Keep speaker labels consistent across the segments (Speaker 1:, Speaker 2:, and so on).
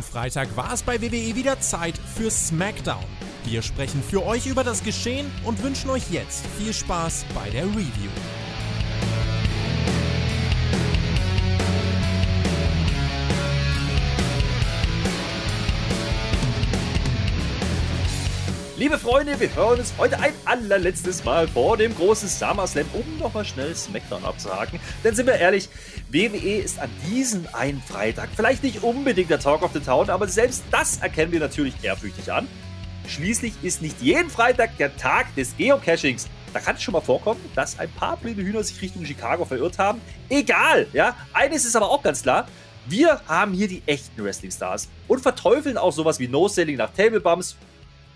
Speaker 1: Am Freitag war es bei WWE wieder Zeit für SmackDown. Wir sprechen für euch über das Geschehen und wünschen euch jetzt viel Spaß bei der Review.
Speaker 2: Liebe Freunde, wir hören uns heute ein allerletztes Mal vor dem großen SummerSlam, um nochmal schnell SmackDown abzuhaken. Denn sind wir ehrlich, WWE ist an diesem einen Freitag vielleicht nicht unbedingt der Talk of the Town, aber selbst das erkennen wir natürlich ehrfürchtig an. Schließlich ist nicht jeden Freitag der Tag des Geocachings. Da kann es schon mal vorkommen, dass ein paar blinde Hühner sich Richtung Chicago verirrt haben. Egal, ja. Eines ist aber auch ganz klar. Wir haben hier die echten Wrestling-Stars und verteufeln auch sowas wie No-Selling nach Table Bumps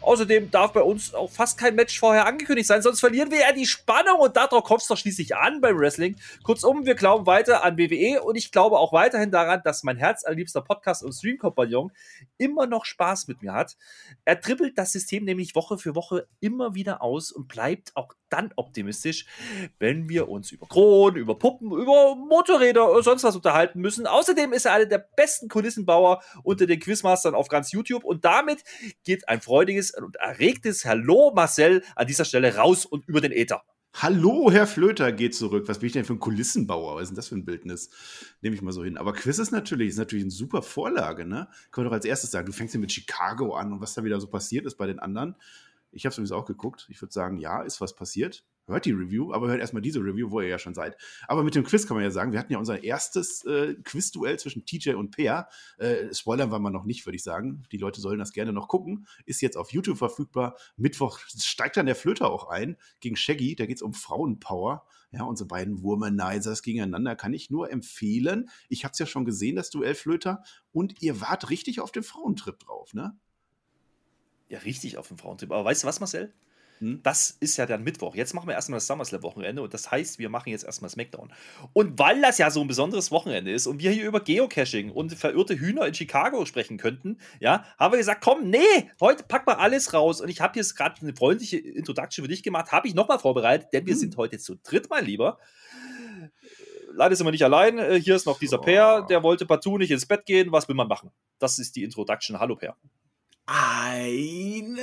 Speaker 2: Außerdem darf bei uns auch fast kein Match vorher angekündigt sein, sonst verlieren wir ja die Spannung und darauf kommt es doch schließlich an beim Wrestling. Kurzum, wir glauben weiter an WWE und ich glaube auch weiterhin daran, dass mein herzallerliebster Podcast und Streamkompagnon immer noch Spaß mit mir hat. Er trippelt das System nämlich Woche für Woche immer wieder aus und bleibt auch dann optimistisch, wenn wir uns über Kronen, über Puppen, über Motorräder oder sonst was unterhalten müssen. Außerdem ist er einer der besten Kulissenbauer unter den Quizmastern auf ganz YouTube und damit geht ein freudiges und erregtes Hallo Marcel an dieser Stelle raus und über den Äther.
Speaker 3: Hallo, Herr Flöter geht zurück. Was bin ich denn für ein Kulissenbauer? Was ist denn das für ein Bildnis? Nehme ich mal so hin. Aber Quiz ist natürlich, ist natürlich eine super Vorlage, ne? Können wir doch als erstes sagen, du fängst ja mit Chicago an und was da wieder so passiert ist bei den anderen. Ich habe es übrigens auch geguckt. Ich würde sagen, ja, ist was passiert hört die Review, aber hört erstmal diese Review, wo ihr ja schon seid. Aber mit dem Quiz kann man ja sagen, wir hatten ja unser erstes äh, Quiz-Duell zwischen TJ und Peer. Äh, spoilern wir mal noch nicht, würde ich sagen. Die Leute sollen das gerne noch gucken. Ist jetzt auf YouTube verfügbar. Mittwoch steigt dann der Flöter auch ein gegen Shaggy. Da geht es um Frauenpower. Ja, unsere beiden Womanizers gegeneinander kann ich nur empfehlen. Ich habe es ja schon gesehen, das Duell Flöter. Und ihr wart richtig auf dem Frauentrip drauf, ne?
Speaker 2: Ja, richtig auf dem Frauentrip. Aber weißt du was, Marcel? Hm? Das ist ja dann Mittwoch. Jetzt machen wir erstmal das SummerSlam-Wochenende und das heißt, wir machen jetzt erstmal SmackDown. Und weil das ja so ein besonderes Wochenende ist und wir hier über Geocaching und verirrte Hühner in Chicago sprechen könnten, ja, haben wir gesagt, komm, nee, heute pack mal alles raus. Und ich habe jetzt gerade eine freundliche Introduction für dich gemacht, habe ich nochmal vorbereitet, denn wir hm. sind heute zu dritt, mein Lieber leider sind wir nicht allein. Äh, hier ist noch dieser oh. Pair, der wollte partout nicht ins Bett gehen. Was will man machen? Das ist die Introduction. Hallo, Pair.
Speaker 4: Einen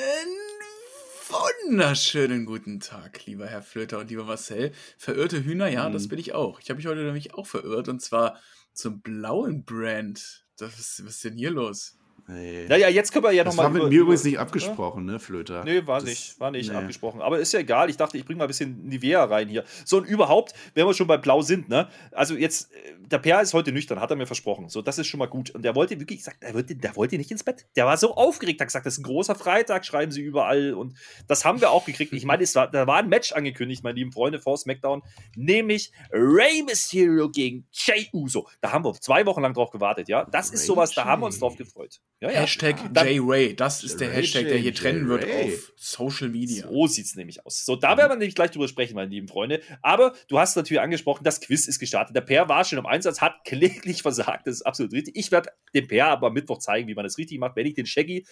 Speaker 4: wunderschönen guten Tag, lieber Herr Flöter und lieber Marcel. Verirrte Hühner, ja, mhm. das bin ich auch. Ich habe mich heute nämlich auch verirrt und zwar zum blauen Brand. Das, was ist denn hier los?
Speaker 2: Nee. Naja, jetzt können wir ja nochmal.
Speaker 3: Das war mit mir übrigens nicht abgesprochen, ne, Flöter?
Speaker 2: Nee, war
Speaker 3: das,
Speaker 2: nicht, war nicht nee. abgesprochen. Aber ist ja egal. Ich dachte, ich bringe mal ein bisschen Nivea rein hier. So, und überhaupt, wenn wir schon bei Blau sind, ne? Also jetzt, äh, der Per ist heute nüchtern, hat er mir versprochen. So, das ist schon mal gut. Und der wollte wirklich, gesagt, der wollte, der wollte nicht ins Bett. Der war so aufgeregt, hat gesagt, das ist ein großer Freitag, schreiben sie überall. Und das haben wir auch gekriegt. Ich meine, war, da war ein Match angekündigt, meine lieben Freunde, vor SmackDown, nämlich Rey Mysterio gegen Jay Uso. Da haben wir zwei Wochen lang drauf gewartet, ja. Das ist sowas, da haben wir uns drauf gefreut.
Speaker 4: Ja, ja. Hashtag J-Ray, das ist der Hashtag, der hier trennen wird auf Social Media.
Speaker 2: So sieht es nämlich aus. So, da werden wir nämlich gleich drüber sprechen, meine lieben Freunde. Aber du hast natürlich angesprochen, das Quiz ist gestartet. Der Per war schon im Einsatz, hat kläglich versagt. Das ist absolut richtig. Ich werde dem Per aber am Mittwoch zeigen, wie man das richtig macht, wenn ich den Shaggy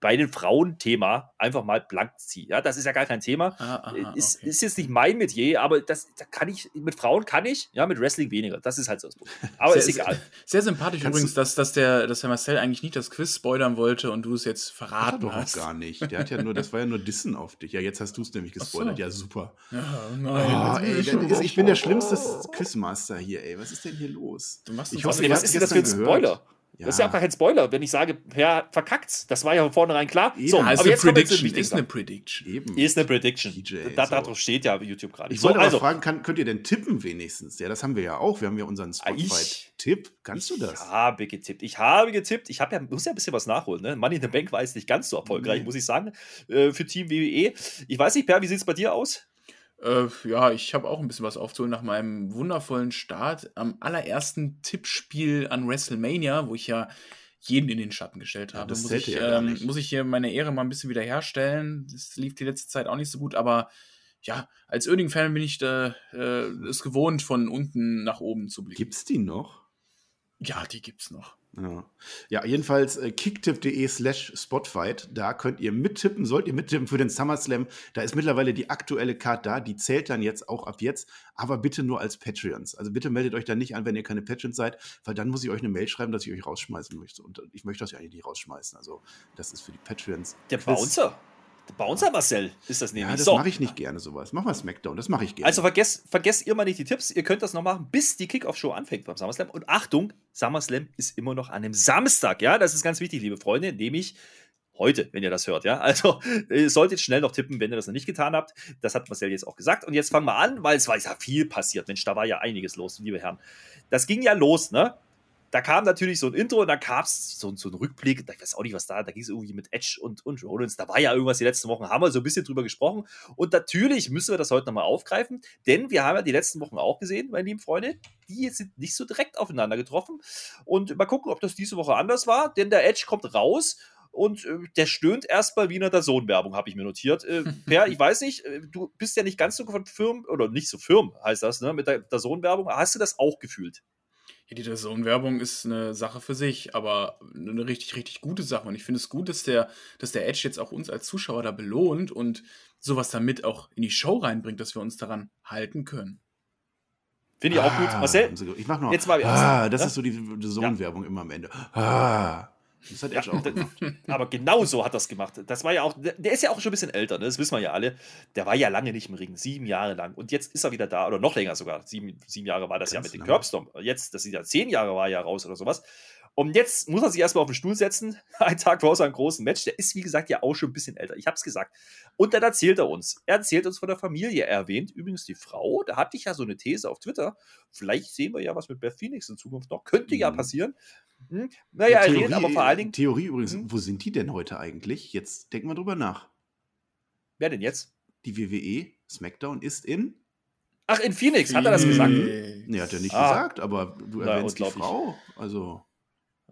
Speaker 2: bei den Frauen-Thema einfach mal blank ziehe. Ja, das ist ja gar kein Thema. Ah, aha, ist, okay. ist jetzt nicht mein Metier, aber das, da kann ich, mit Frauen kann ich, ja, mit Wrestling weniger. Das ist halt so das Problem. Aber sehr, ist egal.
Speaker 4: Sehr, sehr sympathisch Kannst übrigens, dass, dass, der, dass der Marcel eigentlich nicht das Quiz spoilern wollte und du es jetzt verraten
Speaker 3: doch hast. gar nicht. Der hat ja nur, das war ja nur Dissen auf dich. Ja, jetzt hast du es nämlich gespoilert. So. Ja, super. Ja, nein. Oh, ey, ist, ich bin der schlimmste Quizmaster hier, ey. Was ist denn hier los?
Speaker 2: Du machst ich hoffe, was ist denn das für ein Spoiler? Gehört. Ja. Das ist ja einfach kein Spoiler, wenn ich sage, per verkackt's. Das war ja von vornherein klar.
Speaker 4: Eben, so, aber jetzt Prediction. Ist eine Prediction.
Speaker 2: Eben. Ist eine Prediction. DJ, da, so. Darauf steht ja YouTube gerade.
Speaker 3: Ich so, wollte also, fragen, kann, könnt ihr denn tippen wenigstens? Ja, das haben wir ja auch. Wir haben ja unseren
Speaker 2: ah, Spotify-Tipp. Kannst du das? Ich habe getippt. Ich habe getippt. Ich habe ja, muss ja ein bisschen was nachholen. Ne? Money in the Bank war jetzt nicht ganz so erfolgreich, nee. muss ich sagen, äh, für Team WWE. Ich weiß nicht, Per, wie sieht es bei dir aus?
Speaker 4: Äh, ja, ich habe auch ein bisschen was aufzuholen nach meinem wundervollen Start am allerersten Tippspiel an WrestleMania, wo ich ja jeden in den Schatten gestellt habe. Ja, muss, ich, ja ähm, muss ich hier meine Ehre mal ein bisschen wiederherstellen. Das lief die letzte Zeit auch nicht so gut, aber ja, als Oerding-Fan bin ich da, äh, es gewohnt, von unten nach oben zu blicken.
Speaker 3: Gibt's die noch?
Speaker 4: Ja, die gibt's noch.
Speaker 3: Ja, ja jedenfalls äh, kicktipp.de slash spotfight. Da könnt ihr mittippen, sollt ihr mittippen für den SummerSlam. Da ist mittlerweile die aktuelle Card da. Die zählt dann jetzt auch ab jetzt, aber bitte nur als Patreons. Also bitte meldet euch da nicht an, wenn ihr keine Patreons seid, weil dann muss ich euch eine Mail schreiben, dass ich euch rausschmeißen möchte. Und ich möchte euch eigentlich nicht rausschmeißen. Also das ist für die Patreons.
Speaker 2: Der Bouncer. Bouncer Marcel ist das nämlich.
Speaker 3: Ja, das so. mache ich nicht gerne sowas. Mach mal Smackdown, das mache ich gerne.
Speaker 2: Also vergesst, vergesst ihr mal nicht die Tipps. Ihr könnt das noch machen, bis die Kickoff-Show anfängt beim SummerSlam. Und Achtung, SummerSlam ist immer noch an einem Samstag. Ja, das ist ganz wichtig, liebe Freunde, nämlich heute, wenn ihr das hört, ja. Also ihr solltet schnell noch tippen, wenn ihr das noch nicht getan habt. Das hat Marcel jetzt auch gesagt. Und jetzt fangen wir an, weil es war ja viel passiert. Mensch, da war ja einiges los, liebe Herren. Das ging ja los, ne? Da kam natürlich so ein Intro und dann gab es so, so einen Rückblick. Ich weiß auch nicht, was da, da ging es irgendwie mit Edge und, und Rollins. Da war ja irgendwas die letzten Wochen, haben wir so ein bisschen drüber gesprochen. Und natürlich müssen wir das heute nochmal aufgreifen, denn wir haben ja die letzten Wochen auch gesehen, meine lieben Freunde, die sind nicht so direkt aufeinander getroffen. Und mal gucken, ob das diese Woche anders war, denn der Edge kommt raus und äh, der stöhnt erstmal wie in der Sohn-Werbung, habe ich mir notiert. Äh, per, ich weiß nicht, äh, du bist ja nicht ganz so von Firmen, oder nicht so firm heißt das, ne, mit der, der Sohn-Werbung. Hast du das auch gefühlt?
Speaker 4: Ja, die Zone-Werbung ist eine Sache für sich, aber eine richtig, richtig gute Sache. Und ich finde es gut, dass der, dass der Edge jetzt auch uns als Zuschauer da belohnt und sowas damit auch in die Show reinbringt, dass wir uns daran halten können.
Speaker 2: Finde ich auch gut. Ah, Marcel,
Speaker 3: ich mach noch. Jetzt mal ah, das ja? ist so die Zone-Werbung ja. immer am Ende. Ah.
Speaker 2: Das hat er ja, auch gemacht. Aber genau so hat das gemacht. Das war ja auch, der ist ja auch schon ein bisschen älter, ne? das wissen wir ja alle. Der war ja lange nicht im Ring, sieben Jahre lang. Und jetzt ist er wieder da, oder noch länger sogar. Sieben, sieben Jahre war das Ganz ja mit dem Curbstorm. Jetzt, das sind ja zehn Jahre, war er ja raus oder sowas. Und jetzt muss er sich erstmal auf den Stuhl setzen, einen Tag vor seinem großen Match. Der ist, wie gesagt, ja auch schon ein bisschen älter. Ich hab's gesagt. Und dann erzählt er uns. Er erzählt uns von der Familie. Er erwähnt übrigens die Frau. Da hatte ich ja so eine These auf Twitter. Vielleicht sehen wir ja was mit Beth Phoenix in Zukunft noch. Könnte mhm. ja passieren.
Speaker 3: Hm? Naja, Theorie, er redet aber vor allen Dingen. Theorie übrigens, hm? wo sind die denn heute eigentlich? Jetzt denken wir drüber nach.
Speaker 2: Wer denn jetzt?
Speaker 3: Die WWE SmackDown ist in.
Speaker 2: Ach, in Phoenix, hat er das gesagt?
Speaker 3: Nee, hat er nicht ah. gesagt, aber du erwähnst Na, die Frau. Also.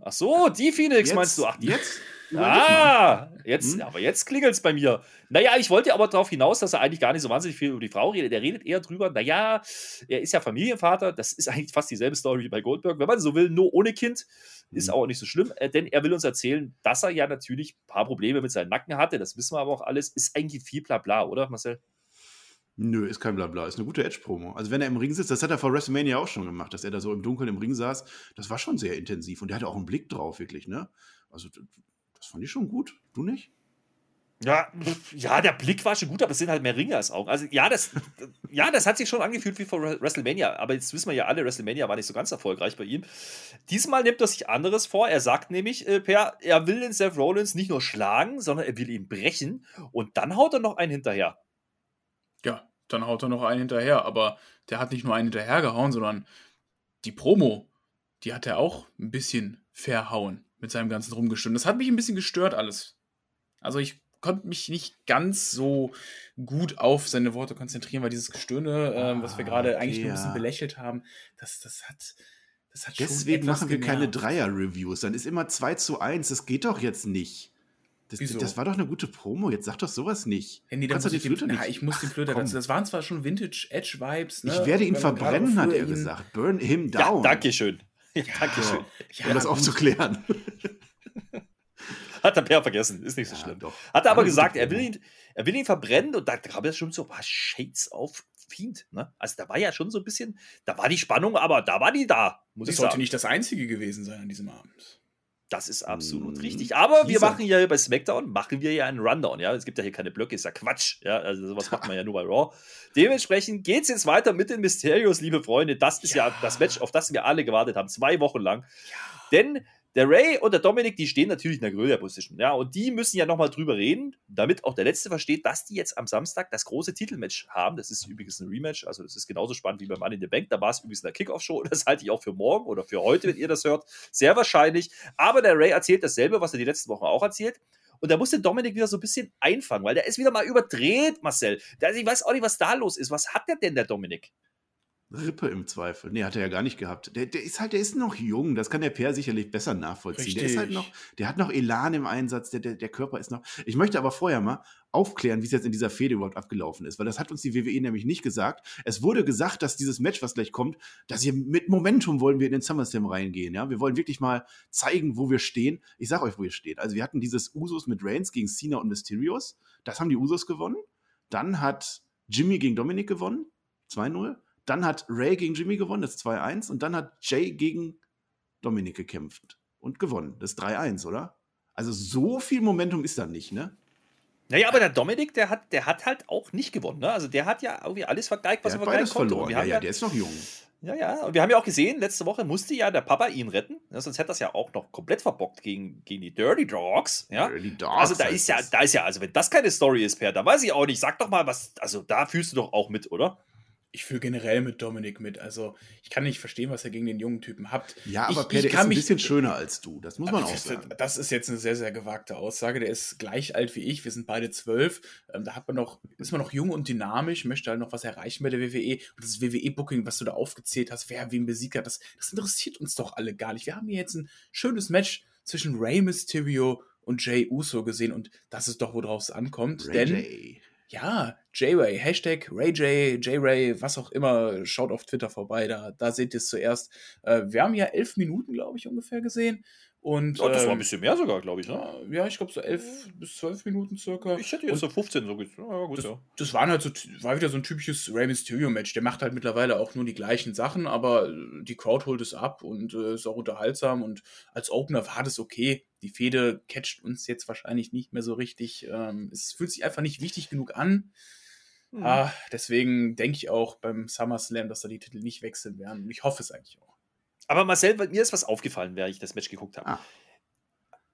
Speaker 2: Ach so, die Phoenix
Speaker 3: jetzt,
Speaker 2: meinst du?
Speaker 3: Ach, jetzt?
Speaker 2: Ah, jetzt, hm? aber jetzt klingelt es bei mir. Naja, ich wollte aber darauf hinaus, dass er eigentlich gar nicht so wahnsinnig viel über die Frau redet. Er redet eher drüber, naja, er ist ja Familienvater. Das ist eigentlich fast dieselbe Story wie bei Goldberg. Wenn man so will, nur ohne Kind. Ist hm. auch nicht so schlimm, äh, denn er will uns erzählen, dass er ja natürlich ein paar Probleme mit seinem Nacken hatte. Das wissen wir aber auch alles. Ist eigentlich viel Blabla, oder, Marcel?
Speaker 3: Nö, ist kein Blabla, ist eine gute Edge-Promo. Also wenn er im Ring sitzt, das hat er vor WrestleMania auch schon gemacht, dass er da so im Dunkeln im Ring saß, das war schon sehr intensiv und der hatte auch einen Blick drauf, wirklich, ne? Also das fand ich schon gut. Du nicht?
Speaker 2: Ja, ja, der Blick war schon gut, aber es sind halt mehr Ringe als Augen. Also ja, das, ja, das hat sich schon angefühlt wie vor WrestleMania. Aber jetzt wissen wir ja alle, WrestleMania war nicht so ganz erfolgreich bei ihm. Diesmal nimmt er sich anderes vor. Er sagt nämlich, äh, per, er will den Seth Rollins nicht nur schlagen, sondern er will ihn brechen. Und dann haut er noch einen hinterher.
Speaker 4: Dann haut er noch einen hinterher. Aber der hat nicht nur einen hinterher gehauen, sondern die Promo, die hat er auch ein bisschen verhauen mit seinem ganzen Rumgestimmt. Das hat mich ein bisschen gestört alles. Also ich konnte mich nicht ganz so gut auf seine Worte konzentrieren, weil dieses Gestöhne, äh, was wir ah, gerade eigentlich nur ein bisschen belächelt haben, das, das hat. Das hat
Speaker 3: Deswegen machen wir genervt. keine Dreier-Reviews. Dann ist immer 2 zu 1. Das geht doch jetzt nicht. Das, das, war doch eine gute Promo. Jetzt sag doch sowas nicht.
Speaker 4: Ja, nee, muss ich, den, nicht. Ja, ich muss den Flöter dazu. Das waren zwar schon Vintage Edge Vibes.
Speaker 3: Ne? Ich werde ihn verbrennen, hat er gesagt. Burn him down.
Speaker 2: Ja, Dankeschön. Ja,
Speaker 3: Dankeschön. Ja, um das aufzuklären.
Speaker 2: Hat der Per vergessen, ist nicht so schlimm. Doch. Hat er aber gesagt, er will, ihn, er will ihn verbrennen und da kam er schon so, was Shades of Fiend. Ne? Also da war ja schon so ein bisschen, da war die Spannung, aber da war die da.
Speaker 4: Muss das ich sollte sagen. nicht das Einzige gewesen sein an diesem Abend.
Speaker 2: Das ist absolut hm, richtig. Aber wir machen ja hier bei SmackDown, machen wir ja einen Rundown, ja. Es gibt ja hier keine Blöcke, ist ja Quatsch. Ja, also sowas macht man ja nur bei Raw. Dementsprechend geht es jetzt weiter mit den Mysterios, liebe Freunde. Das ist ja. ja das Match, auf das wir alle gewartet haben, zwei Wochen lang. Ja. Denn der Ray und der Dominik, die stehen natürlich in der Gröler-Position. Ja, und die müssen ja nochmal drüber reden, damit auch der Letzte versteht, dass die jetzt am Samstag das große Titelmatch haben. Das ist übrigens ein Rematch, also das ist genauso spannend wie beim Money in the Bank. Da war es übrigens in der Kickoff-Show. Das halte ich auch für morgen oder für heute, wenn ihr das hört. Sehr wahrscheinlich. Aber der Ray erzählt dasselbe, was er die letzten Wochen auch erzählt. Und da musste Dominik wieder so ein bisschen einfangen, weil der ist wieder mal überdreht, Marcel. Der, ich weiß auch nicht, was da los ist. Was hat der denn, der Dominik?
Speaker 3: Rippe im Zweifel. Nee, hat er ja gar nicht gehabt. Der, der ist halt, der ist noch jung, das kann der Per sicherlich besser nachvollziehen. Richtig. Der ist halt noch, der hat noch Elan im Einsatz, der, der, der Körper ist noch. Ich möchte aber vorher mal aufklären, wie es jetzt in dieser Fehde überhaupt abgelaufen ist, weil das hat uns die WWE nämlich nicht gesagt. Es wurde gesagt, dass dieses Match, was gleich kommt, dass wir mit Momentum wollen wir in den SummerSlam reingehen, ja. Wir wollen wirklich mal zeigen, wo wir stehen. Ich sag euch, wo ihr steht. Also wir hatten dieses Usos mit Reigns gegen Cena und Mysterios. Das haben die Usos gewonnen. Dann hat Jimmy gegen Dominik gewonnen. 2-0. Dann hat Ray gegen Jimmy gewonnen, das ist 2-1. Und dann hat Jay gegen Dominik gekämpft und gewonnen. Das ist 3-1, oder? Also so viel Momentum ist da nicht, ne?
Speaker 2: Naja, aber der Dominik, der hat, der hat halt auch nicht gewonnen. Ne? Also der hat ja irgendwie alles vergeigt, was
Speaker 3: der
Speaker 2: er vergeigt
Speaker 3: konnte. Verloren. Ja, ja, der ist noch jung.
Speaker 2: Ja, ja. Und wir haben ja auch gesehen, letzte Woche musste ja der Papa ihn retten. Ja, sonst hätte das ja auch noch komplett verbockt gegen, gegen die Dirty Dogs. Ja? Dirty Dogs. Also da ist ja, da ist ja, also wenn das keine Story ist, Per, da weiß ich auch nicht. Sag doch mal, was, also da fühlst du doch auch mit, oder?
Speaker 4: Ich fühle generell mit Dominik mit. Also ich kann nicht verstehen, was er gegen den jungen Typen habt.
Speaker 3: Ja, aber
Speaker 4: ich,
Speaker 3: Per, der ist ein bisschen schöner als du. Das muss man auch sagen.
Speaker 4: Das ist jetzt eine sehr, sehr gewagte Aussage. Der ist gleich alt wie ich. Wir sind beide zwölf. Ähm, da hat man noch, ist man noch jung und dynamisch, möchte halt noch was erreichen bei der WWE. Und das WWE-Booking, was du da aufgezählt hast, wer wen besiegt hat, das, das interessiert uns doch alle gar nicht. Wir haben hier jetzt ein schönes Match zwischen Rey Mysterio und Jay Uso gesehen und das ist doch, worauf es ankommt. Ray denn J. Ja, J-Ray, Hashtag RayJ, J-Ray, was auch immer, schaut auf Twitter vorbei, da, da seht ihr es zuerst. Äh, wir haben ja elf Minuten, glaube ich, ungefähr gesehen. Und,
Speaker 2: ja, das war ein ähm, bisschen mehr sogar, glaube ich. Ne?
Speaker 4: Ja, ich glaube so elf bis zwölf Minuten circa.
Speaker 2: Ich hätte jetzt so 15 so. Ja, gut
Speaker 4: das,
Speaker 2: ja.
Speaker 4: das waren halt so, war wieder so ein typisches Rey Mysterio-Match. Der macht halt mittlerweile auch nur die gleichen Sachen, aber die Crowd holt es ab und äh, ist auch unterhaltsam. Und als Opener war das okay. Die Fehde catcht uns jetzt wahrscheinlich nicht mehr so richtig. Ähm, es fühlt sich einfach nicht wichtig genug an. Mhm. Ah, deswegen denke ich auch beim SummerSlam, dass da die Titel nicht wechseln werden. Und ich hoffe es eigentlich auch.
Speaker 2: Aber Marcel, mir ist was aufgefallen, während ich das Match geguckt habe. Ah.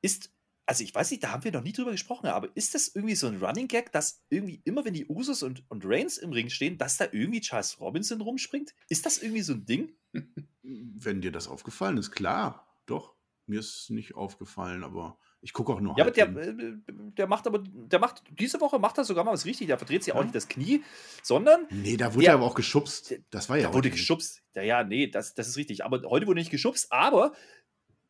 Speaker 2: Ist, also ich weiß nicht, da haben wir noch nie drüber gesprochen, aber ist das irgendwie so ein Running Gag, dass irgendwie immer, wenn die Usos und, und Reigns im Ring stehen, dass da irgendwie Charles Robinson rumspringt? Ist das irgendwie so ein Ding?
Speaker 3: wenn dir das aufgefallen ist, klar, doch. Mir ist nicht aufgefallen, aber ich gucke auch noch.
Speaker 2: Ja, aber der, äh, der macht aber, der macht, diese Woche macht er sogar mal was richtig. Der verdreht sich ja. auch nicht das Knie, sondern.
Speaker 3: Nee, da wurde er aber auch geschubst. Das war ja.
Speaker 2: Da wurde geschubst. Ja, ja, nee, das, das ist richtig. Aber heute wurde nicht geschubst, aber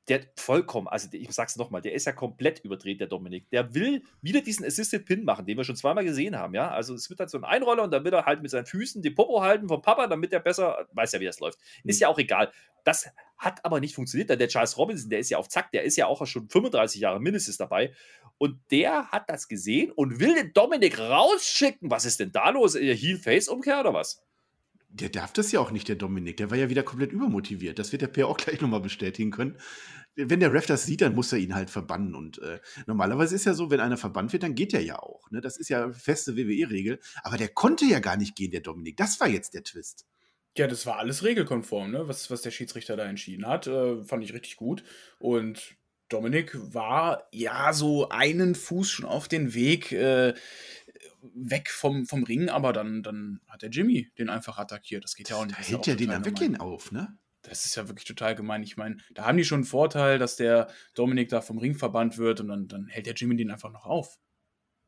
Speaker 2: der vollkommen, also ich sag's nochmal, der ist ja komplett überdreht, der Dominik. Der will wieder diesen Assisted Pin machen, den wir schon zweimal gesehen haben, ja. Also es wird halt so ein Einroller und dann will er halt mit seinen Füßen die Popo halten vom Papa, damit er besser, weiß ja, wie das läuft. Ist mhm. ja auch egal. Das hat aber nicht funktioniert. Der Charles Robinson, der ist ja auf Zack, der ist ja auch schon 35 Jahre mindestens dabei. Und der hat das gesehen und will den Dominik rausschicken. Was ist denn da los? Heel-Face-Umkehr oder was?
Speaker 3: Der darf das ja auch nicht, der Dominik. Der war ja wieder komplett übermotiviert. Das wird der Per auch gleich nochmal bestätigen können. Wenn der Ref das sieht, dann muss er ihn halt verbannen. Und äh, normalerweise ist ja so, wenn einer verbannt wird, dann geht er ja auch. Ne? Das ist ja feste WWE-Regel. Aber der konnte ja gar nicht gehen, der Dominik. Das war jetzt der Twist.
Speaker 4: Ja, das war alles regelkonform, ne? was, was der Schiedsrichter da entschieden hat. Äh, fand ich richtig gut. Und Dominik war ja so einen Fuß schon auf den Weg äh, weg vom, vom Ring, aber dann, dann hat der Jimmy den einfach attackiert. Das geht ja auch nicht.
Speaker 3: Da hält ja den am Weggehen auf, ne?
Speaker 4: Das ist ja wirklich total gemein. Ich meine, da haben die schon einen Vorteil, dass der Dominik da vom Ring verbannt wird und dann, dann hält der Jimmy den einfach noch auf.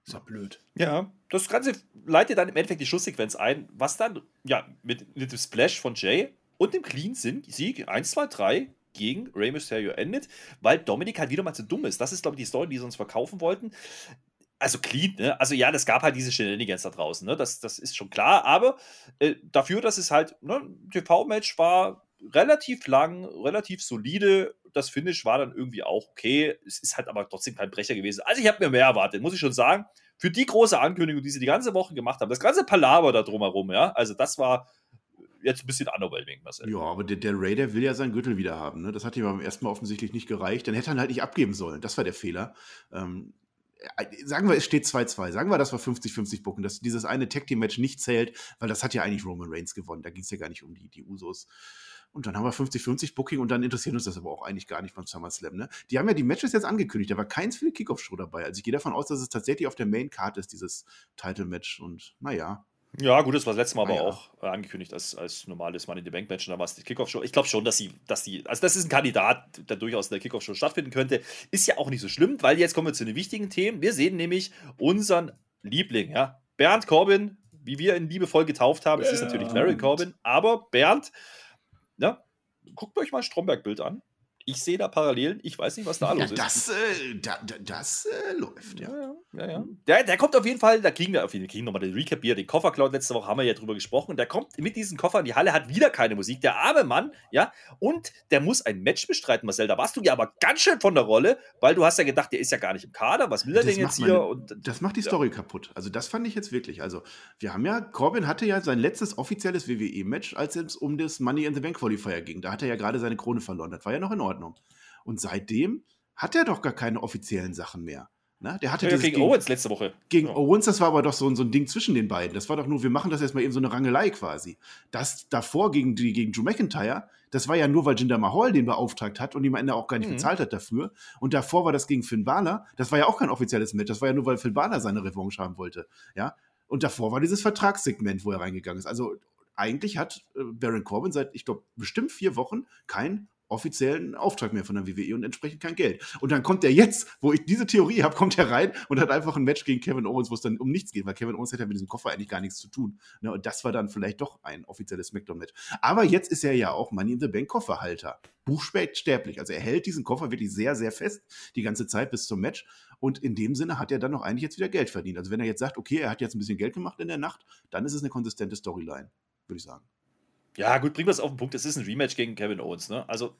Speaker 4: Ist ja blöd.
Speaker 2: Ja, das Ganze leitet dann im Endeffekt die Schlusssequenz ein, was dann, ja, mit, mit dem Splash von Jay und dem Clean-Sieg 1, 2, 3 gegen Rey Mysterio endet, weil Dominik halt wieder mal zu dumm ist. Das ist, glaube ich, die Story, die sie uns verkaufen wollten. Also clean, ne? Also ja, das gab halt diese Shenanigans da draußen, ne? Das, das ist schon klar, aber äh, dafür, dass es halt, ne, TV-Match war relativ lang, relativ solide. Das Finish war dann irgendwie auch okay. Es ist halt aber trotzdem kein Brecher gewesen. Also ich habe mir mehr erwartet, muss ich schon sagen. Für die große Ankündigung, die sie die ganze Woche gemacht haben, das ganze Palaver da drumherum, ja, also das war jetzt ein bisschen underwhelming,
Speaker 3: Marcel. Ja, aber der, der Raider will ja seinen Gürtel wieder haben. Ne? Das hat ihm beim ersten Mal offensichtlich nicht gereicht. Dann hätte er ihn halt nicht abgeben sollen. Das war der Fehler. Ähm, äh, sagen wir, es steht 2-2. Sagen wir, das war 50-50 Bucken, dass dieses eine Tag Team Match nicht zählt, weil das hat ja eigentlich Roman Reigns gewonnen. Da ging es ja gar nicht um die, die Usos. Und dann haben wir 50-50 Booking und dann interessiert uns das aber auch eigentlich gar nicht beim SummerSlam. Ne? Die haben ja die Matches jetzt angekündigt, da war keins für die Kickoff-Show dabei. Also ich gehe davon aus, dass es tatsächlich auf der Main-Card ist, dieses Title-Match. Und naja.
Speaker 2: Ja, gut, das war das letzte Mal aber ja. auch äh, angekündigt als, als normales Money in the Bank Match. Und da war es die Kickoff-Show. Ich glaube schon, dass sie, dass die, also das ist ein Kandidat, der durchaus in der Kickoff-Show stattfinden könnte. Ist ja auch nicht so schlimm, weil jetzt kommen wir zu den wichtigen Themen. Wir sehen nämlich unseren Liebling, ja, Bernd Corbin wie wir ihn liebevoll getauft haben. Es ist natürlich Baron Corbin, aber Bernd, ja, guckt euch mal Stromberg-Bild an. Ich sehe da Parallelen. Ich weiß nicht, was da los
Speaker 3: ja, das, ist. Äh, da, das äh, läuft, ja.
Speaker 2: ja, ja, ja. Der, der kommt auf jeden Fall, da kriegen wir auf jeden Fall nochmal den Recap hier, den Koffer klaut. Letzte Woche haben wir ja drüber gesprochen. Der kommt mit diesem Koffer in die Halle, hat wieder keine Musik. Der arme Mann, ja. Und der muss ein Match bestreiten, Marcel. Da warst du ja aber ganz schön von der Rolle, weil du hast ja gedacht, der ist ja gar nicht im Kader. Was will er denn jetzt hier? Und,
Speaker 3: das macht die Story kaputt. Also, das fand ich jetzt wirklich. Also, wir haben ja, Corbin hatte ja sein letztes offizielles WWE-Match, als es um das Money in the Bank Qualifier ging. Da hat er ja gerade seine Krone verloren. Das war ja noch in Ordnung. Und seitdem hat er doch gar keine offiziellen Sachen mehr. Ne? Der hatte
Speaker 2: ja, gegen, gegen, Owens letzte Woche.
Speaker 3: Gegen ja. Owens, das war aber doch so, so, ein Ding zwischen den beiden. Das war doch nur, wir machen das jetzt mal eben so eine Rangelei quasi. Das davor gegen, die, gegen Drew McIntyre, das war ja nur, weil Jinder Mahal den beauftragt hat und ihm am Ende auch gar nicht mhm. bezahlt hat dafür. Und davor war das gegen Finn Balor. Das war ja auch kein offizielles Match. Das war ja nur, weil Finn Balor seine Revanche haben wollte. Ja. Und davor war dieses Vertragssegment, wo er reingegangen ist. Also eigentlich hat äh, Baron Corbin seit, ich glaube, bestimmt vier Wochen kein offiziellen Auftrag mehr von der WWE und entsprechend kein Geld. Und dann kommt er jetzt, wo ich diese Theorie habe, kommt er rein und hat einfach ein Match gegen Kevin Owens, wo es dann um nichts geht, weil Kevin Owens hätte mit diesem Koffer eigentlich gar nichts zu tun. Ne? Und das war dann vielleicht doch ein offizielles SmackDown-Match. Aber jetzt ist er ja auch Money in the Bank Kofferhalter. Buchsterblich. Also er hält diesen Koffer wirklich sehr, sehr fest die ganze Zeit bis zum Match. Und in dem Sinne hat er dann noch eigentlich jetzt wieder Geld verdient. Also wenn er jetzt sagt, okay, er hat jetzt ein bisschen Geld gemacht in der Nacht, dann ist es eine konsistente Storyline, würde ich sagen.
Speaker 2: Ja, gut, bringen wir es auf den Punkt. Es ist ein Rematch gegen Kevin Owens. Ne? Also,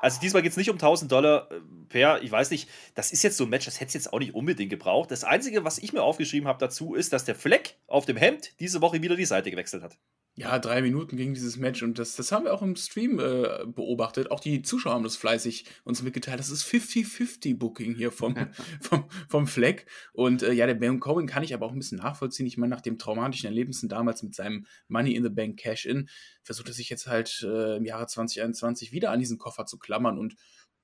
Speaker 2: also diesmal geht es nicht um 1000 Dollar äh, per, ich weiß nicht, das ist jetzt so ein Match, das hätte es jetzt auch nicht unbedingt gebraucht. Das Einzige, was ich mir aufgeschrieben habe dazu, ist, dass der Fleck auf dem Hemd diese Woche wieder die Seite gewechselt hat.
Speaker 4: Ja, drei Minuten ging dieses Match und das, das haben wir auch im Stream äh, beobachtet. Auch die Zuschauer haben das fleißig uns mitgeteilt. Das ist 50-50 Booking hier vom, vom, vom Fleck. Und äh, ja, der Baron Cohen kann ich aber auch ein bisschen nachvollziehen. Ich meine, nach dem traumatischen Erlebnissen damals mit seinem Money in the Bank Cash-In, versucht er sich jetzt halt äh, im Jahre 2021 wieder an diesen Koffer zu klammern. Und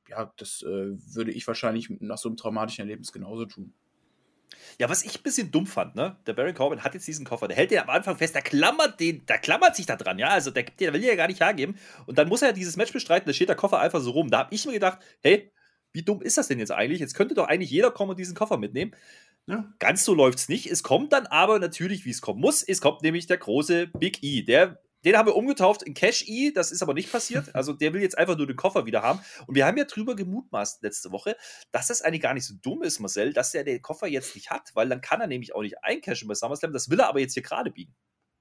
Speaker 4: ja, das äh, würde ich wahrscheinlich nach so einem traumatischen Erlebnis genauso tun.
Speaker 2: Ja, was ich ein bisschen dumm fand, ne? Der Baron Corbin hat jetzt diesen Koffer, der hält den am Anfang fest, der klammert den, der klammert sich da dran, ja. Also der, der will ja gar nicht hergeben. Und dann muss er dieses Match bestreiten, da steht der Koffer einfach so rum. Da habe ich mir gedacht, hey, wie dumm ist das denn jetzt eigentlich? Jetzt könnte doch eigentlich jeder kommen und diesen Koffer mitnehmen. Ja. Ganz so läuft es nicht. Es kommt dann aber natürlich, wie es kommen muss. Es kommt nämlich der große Big E. Der den haben wir umgetauft in Cash E, das ist aber nicht passiert. Also der will jetzt einfach nur den Koffer wieder haben. Und wir haben ja drüber gemutmaßt letzte Woche, dass das eigentlich gar nicht so dumm ist, Marcel, dass er den Koffer jetzt nicht hat, weil dann kann er nämlich auch nicht eincashen bei SummerSlam. Das will er aber jetzt hier gerade biegen.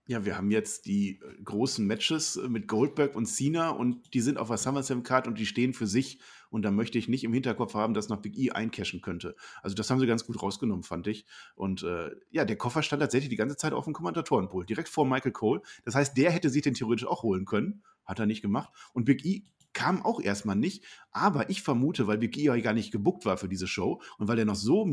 Speaker 3: Ja, wir haben jetzt die äh, großen Matches äh, mit Goldberg und Cena und die sind auf der SummerSlam-Card und die stehen für sich. Und da möchte ich nicht im Hinterkopf haben, dass noch Big E eincashen könnte. Also das haben sie ganz gut rausgenommen, fand ich. Und äh, ja, der Koffer stand tatsächlich die ganze Zeit auf dem Kommentatorenpool, direkt vor Michael Cole. Das heißt, der hätte sich den theoretisch auch holen können. Hat er nicht gemacht. Und Big E kam auch erstmal nicht. Aber ich vermute, weil Big E ja gar nicht gebuckt war für diese Show und weil er noch so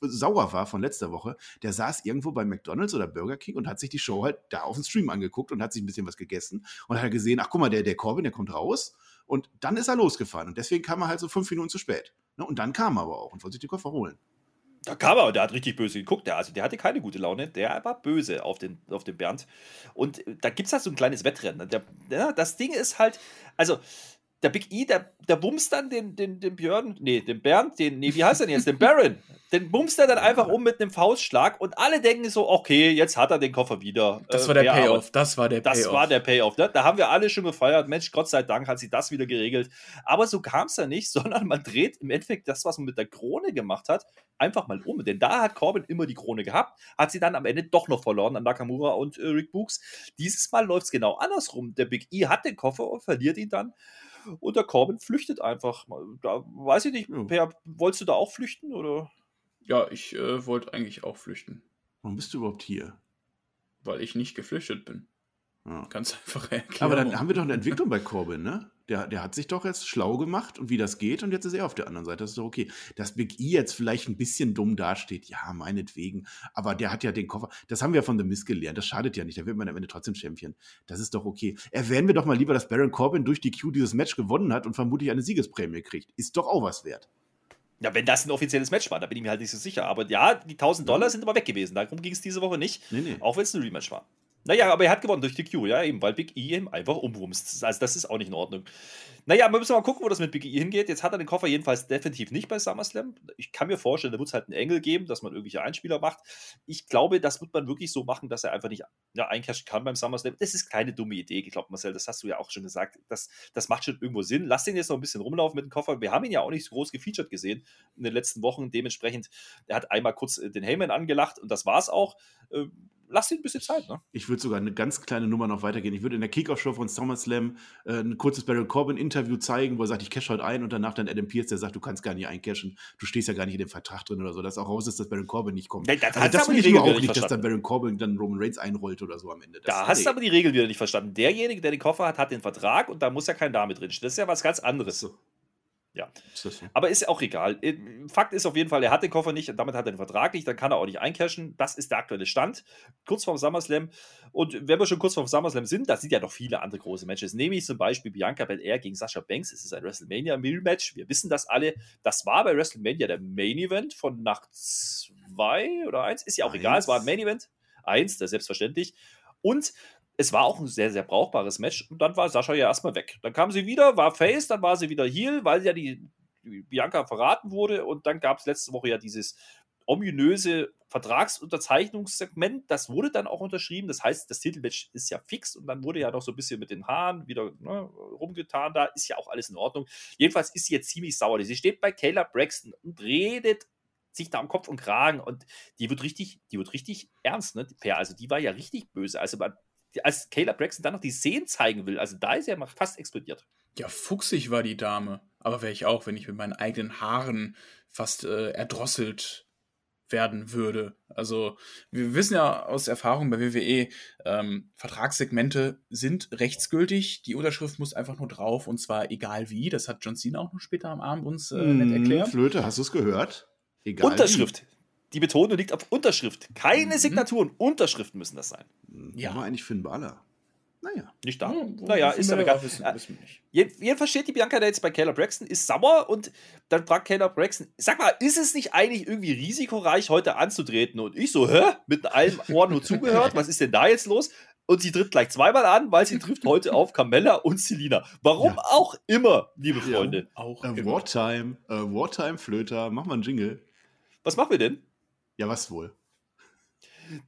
Speaker 3: sauer war von letzter Woche, der saß irgendwo bei McDonalds oder Burger King und hat sich die Show halt da auf dem Stream angeguckt und hat sich ein bisschen was gegessen und hat gesehen, ach guck mal, der, der Corbin, der kommt raus. Und dann ist er losgefahren. Und deswegen kam er halt so fünf Minuten zu spät. Ne, und dann kam er aber auch und wollte sich den Koffer holen.
Speaker 2: Da kam er, der hat richtig böse geguckt. Der, also der hatte keine gute Laune. Der war böse auf den, auf den Bernd. Und da gibt es halt so ein kleines Wettrennen. Der, der, das Ding ist halt, also der Big E, der, der bumst dann den, den, den Björn, nee, den Bernd, den, nee, wie heißt er denn jetzt? Den Baron. Den bumst er dann einfach um mit einem Faustschlag und alle denken so, okay, jetzt hat er den Koffer wieder.
Speaker 4: Das war der äh, Payoff, das war der
Speaker 2: Payoff. Das war der Payoff. Ne? Da haben wir alle schon gefeiert. Mensch, Gott sei Dank hat sich das wieder geregelt. Aber so kam es ja nicht, sondern man dreht im Endeffekt das, was man mit der Krone gemacht hat, einfach mal um. Denn da hat Corbin immer die Krone gehabt, hat sie dann am Ende doch noch verloren an Nakamura und äh, Rick Books. Dieses Mal läuft es genau andersrum. Der Big E hat den Koffer und verliert ihn dann. Und der Corbin flüchtet einfach. Da weiß ich nicht, per, wolltest du da auch flüchten oder?
Speaker 4: Ja, ich äh, wollte eigentlich auch flüchten.
Speaker 3: Warum bist du überhaupt hier?
Speaker 4: Weil ich nicht geflüchtet bin. Ja. Ganz einfach
Speaker 3: erklären. Aber dann haben wir doch eine Entwicklung bei Corbin, ne? Der, der hat sich doch jetzt schlau gemacht und wie das geht und jetzt ist er auf der anderen Seite. Das ist doch okay. Dass Big E jetzt vielleicht ein bisschen dumm dasteht, ja, meinetwegen. Aber der hat ja den Koffer. Das haben wir von The Miss gelernt. Das schadet ja nicht. Da wird man am Ende trotzdem Champion. Das ist doch okay. Erwähnen wir doch mal lieber, dass Baron Corbin durch die Q dieses Match gewonnen hat und vermutlich eine Siegesprämie kriegt. Ist doch auch was wert.
Speaker 2: Ja, wenn das ein offizielles Match war, da bin ich mir halt nicht so sicher. Aber ja, die 1000 Dollar sind aber weg gewesen. Darum ging es diese Woche nicht. Nee, nee. Auch wenn es ein Rematch war. Naja, aber er hat gewonnen durch die Q, ja, eben, weil Big E eben einfach umwumst. Also, das ist auch nicht in Ordnung. Naja, wir müssen mal gucken, wo das mit Big E hingeht. Jetzt hat er den Koffer jedenfalls definitiv nicht bei SummerSlam. Ich kann mir vorstellen, da wird es halt einen Engel geben, dass man irgendwelche Einspieler macht. Ich glaube, das wird man wirklich so machen, dass er einfach nicht ja, eincashen kann beim SummerSlam. Das ist keine dumme Idee, ich glaube, Marcel, das hast du ja auch schon gesagt. Das, das macht schon irgendwo Sinn. Lass den jetzt noch ein bisschen rumlaufen mit dem Koffer. Wir haben ihn ja auch nicht so groß gefeatured gesehen in den letzten Wochen. Dementsprechend, er hat einmal kurz den Heyman angelacht und das war es auch. Ähm, lass ihn ein bisschen Zeit. Ne?
Speaker 3: Ich würde sogar eine ganz kleine Nummer noch weitergehen. Ich würde in der Kickoff-Show von SummerSlam äh, ein kurzes Baron Corbin-Interview zeigen, wo er sagt, ich cash heute ein und danach dann Adam Pierce, der sagt, du kannst gar nicht eincashen, du stehst ja gar nicht in dem Vertrag drin oder so, dass auch raus ist, dass Baron Corbin nicht kommt.
Speaker 2: Ja, das
Speaker 3: also
Speaker 2: das
Speaker 3: will ich nur auch nicht, dass dann Baron Corbin dann Roman Reigns einrollt oder so am Ende.
Speaker 2: Das, da hast du aber die Regeln wieder nicht verstanden. Derjenige, der den Koffer hat, hat den Vertrag und da muss ja kein Name drinstehen. Das ist ja was ganz anderes. So. Ja. Aber ist auch egal. Äh, Fakt ist auf jeden Fall, er hat den Koffer nicht und damit hat er den Vertrag nicht, dann kann er auch nicht eincashen. Das ist der aktuelle Stand. Kurz vorm SummerSlam. Und wenn wir schon kurz vorm SummerSlam sind, da sind ja noch viele andere große Matches. Nämlich zum Beispiel Bianca Belair gegen Sasha Banks. Es ist ein WrestleMania-Mill-Match. Wir wissen das alle. Das war bei WrestleMania der Main-Event von Nacht 2 oder 1. Ist ja auch eins. egal, es war ein Main-Event. Eins, der selbstverständlich. Und es war auch ein sehr, sehr brauchbares Match. Und dann war Sascha ja erstmal weg. Dann kam sie wieder, war Face, dann war sie wieder Heel, weil ja die, die Bianca verraten wurde. Und dann gab es letzte Woche ja dieses ominöse Vertragsunterzeichnungssegment. Das wurde dann auch unterschrieben. Das heißt, das Titelmatch ist ja fix und dann wurde ja noch so ein bisschen mit den Haaren wieder ne, rumgetan. Da ist ja auch alles in Ordnung. Jedenfalls ist sie jetzt ziemlich sauer. Sie steht bei Kayla Braxton und redet sich da am Kopf und Kragen und die wird richtig, die wird richtig ernst, ne? Also die war ja richtig böse. Also man als Caleb Braxton dann noch die Szenen zeigen will, also da ist er fast explodiert.
Speaker 4: Ja, fuchsig war die Dame. Aber wäre ich auch, wenn ich mit meinen eigenen Haaren fast äh, erdrosselt werden würde. Also wir wissen ja aus Erfahrung bei WWE, ähm, Vertragssegmente sind rechtsgültig. Die Unterschrift muss einfach nur drauf und zwar egal wie. Das hat John Cena auch noch später am Abend uns äh, nett mhm, erklärt.
Speaker 3: Flöte, hast du es gehört?
Speaker 2: Egal Unterschrift. Wie. Die Betonung liegt auf Unterschrift. Keine mhm. Signaturen, Unterschriften müssen das sein.
Speaker 3: Ja. War eigentlich Finn Balor.
Speaker 2: Naja. Nicht da. Ja, naja, ist ja egal. Wissen, wissen Jedenfalls steht die Bianca da jetzt bei Kayla Braxton, ist sauer und dann fragt Kayla Braxton, sag mal, ist es nicht eigentlich irgendwie risikoreich, heute anzutreten? Und ich so, hä? Mit allen Ohren nur zugehört, was ist denn da jetzt los? Und sie tritt gleich zweimal an, weil sie trifft heute auf Carmella und Selina. Warum ja. auch immer, liebe Freunde. Ja,
Speaker 3: auch uh, Wartime, uh, Wartime Flöter, mach mal einen Jingle.
Speaker 2: Was machen wir denn?
Speaker 3: Ja, was wohl?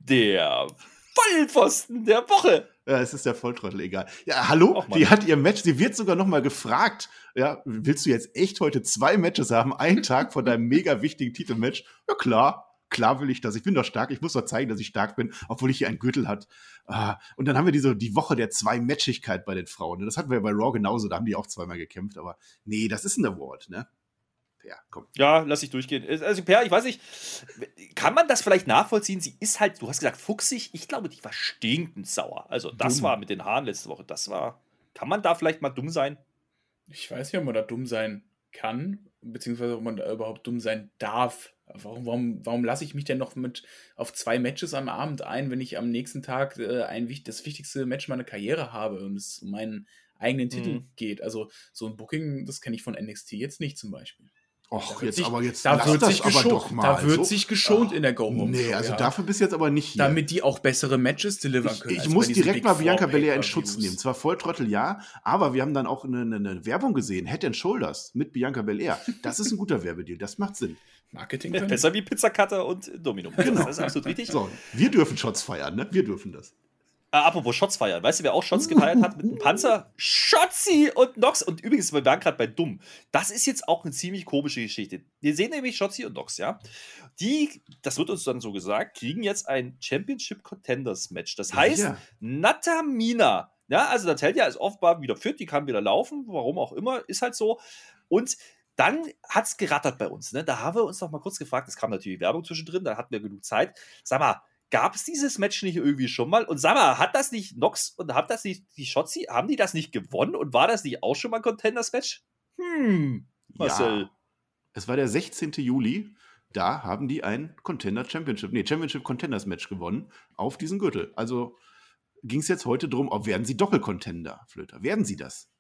Speaker 2: Der Vollpfosten der Woche.
Speaker 3: Ja, es ist der Volltrottel, egal. Ja, hallo, die hat ihr Match, sie wird sogar noch mal gefragt, ja, willst du jetzt echt heute zwei Matches haben, einen Tag vor deinem mega wichtigen Titelmatch? Ja, klar, klar will ich das. Ich bin doch stark, ich muss doch zeigen, dass ich stark bin, obwohl ich hier einen Gürtel hat. Ah, und dann haben wir diese, die Woche der Zwei-Matchigkeit bei den Frauen. Das hatten wir ja bei Raw genauso, da haben die auch zweimal gekämpft, aber nee, das ist ein Award, ne?
Speaker 2: Per, komm. Ja, lass ich durchgehen. Also, Per, ich weiß nicht, kann man das vielleicht nachvollziehen? Sie ist halt, du hast gesagt, fuchsig. Ich glaube, die war stinkend sauer. Also, das dumm. war mit den Haaren letzte Woche. Das war. Kann man da vielleicht mal dumm sein?
Speaker 4: Ich weiß nicht, ob man da dumm sein kann, beziehungsweise ob man da überhaupt dumm sein darf. Warum, warum, warum lasse ich mich denn noch mit auf zwei Matches am Abend ein, wenn ich am nächsten Tag äh, ein, das wichtigste Match meiner Karriere habe und es um meinen eigenen Titel mhm. geht? Also, so ein Booking, das kenne ich von NXT jetzt nicht zum Beispiel.
Speaker 3: Och, jetzt sich, aber jetzt
Speaker 4: da wird sich geschont, Da wird so. sich geschont in der Go Home.
Speaker 3: Nee, also ja. dafür bist du jetzt aber nicht
Speaker 4: hier. Damit die auch bessere Matches delivern können.
Speaker 3: Ich, ich muss direkt mal Bianca Belair in Schutz nehmen. Zwar Volltrottel, ja, aber wir haben dann auch eine, eine, eine, Werbung gesehen, Head and Shoulders mit Bianca Belair. Das ist ein guter Werbedeal, das macht Sinn.
Speaker 2: Marketing. Besser wie Pizzacutter und Domino. Genau. Das ist absolut richtig.
Speaker 3: So, wir dürfen Shots feiern, ne? Wir dürfen das.
Speaker 2: Äh, apropos Shots feiern. Weißt du, wer auch Shots gefeiert hat mit einem Panzer? Shotzi und Nox. Und übrigens, wir waren gerade bei Dumm. Das ist jetzt auch eine ziemlich komische Geschichte. Wir sehen nämlich Shotzi und Nox, ja. Die, das wird uns dann so gesagt, kriegen jetzt ein Championship Contenders Match. Das heißt, ja. Natamina, ja, also Telja ist offenbar wieder fit, die kann wieder laufen, warum auch immer, ist halt so. Und dann hat es gerattert bei uns. Ne? Da haben wir uns noch mal kurz gefragt, es kam natürlich Werbung zwischendrin, da hatten wir genug Zeit. Sag mal, Gab es dieses Match nicht irgendwie schon mal? Und sag mal, hat das nicht Nox und hat das nicht die Shotzi, haben die das nicht gewonnen und war das nicht auch schon mal ein Contenders-Match? Hm,
Speaker 3: Marcel. Ja. Es war der 16. Juli. Da haben die ein Contender Championship, nee, Championship Contenders Match gewonnen auf diesen Gürtel. Also ging es jetzt heute darum, ob werden sie Doppelcontender, Flöter? Werden sie das?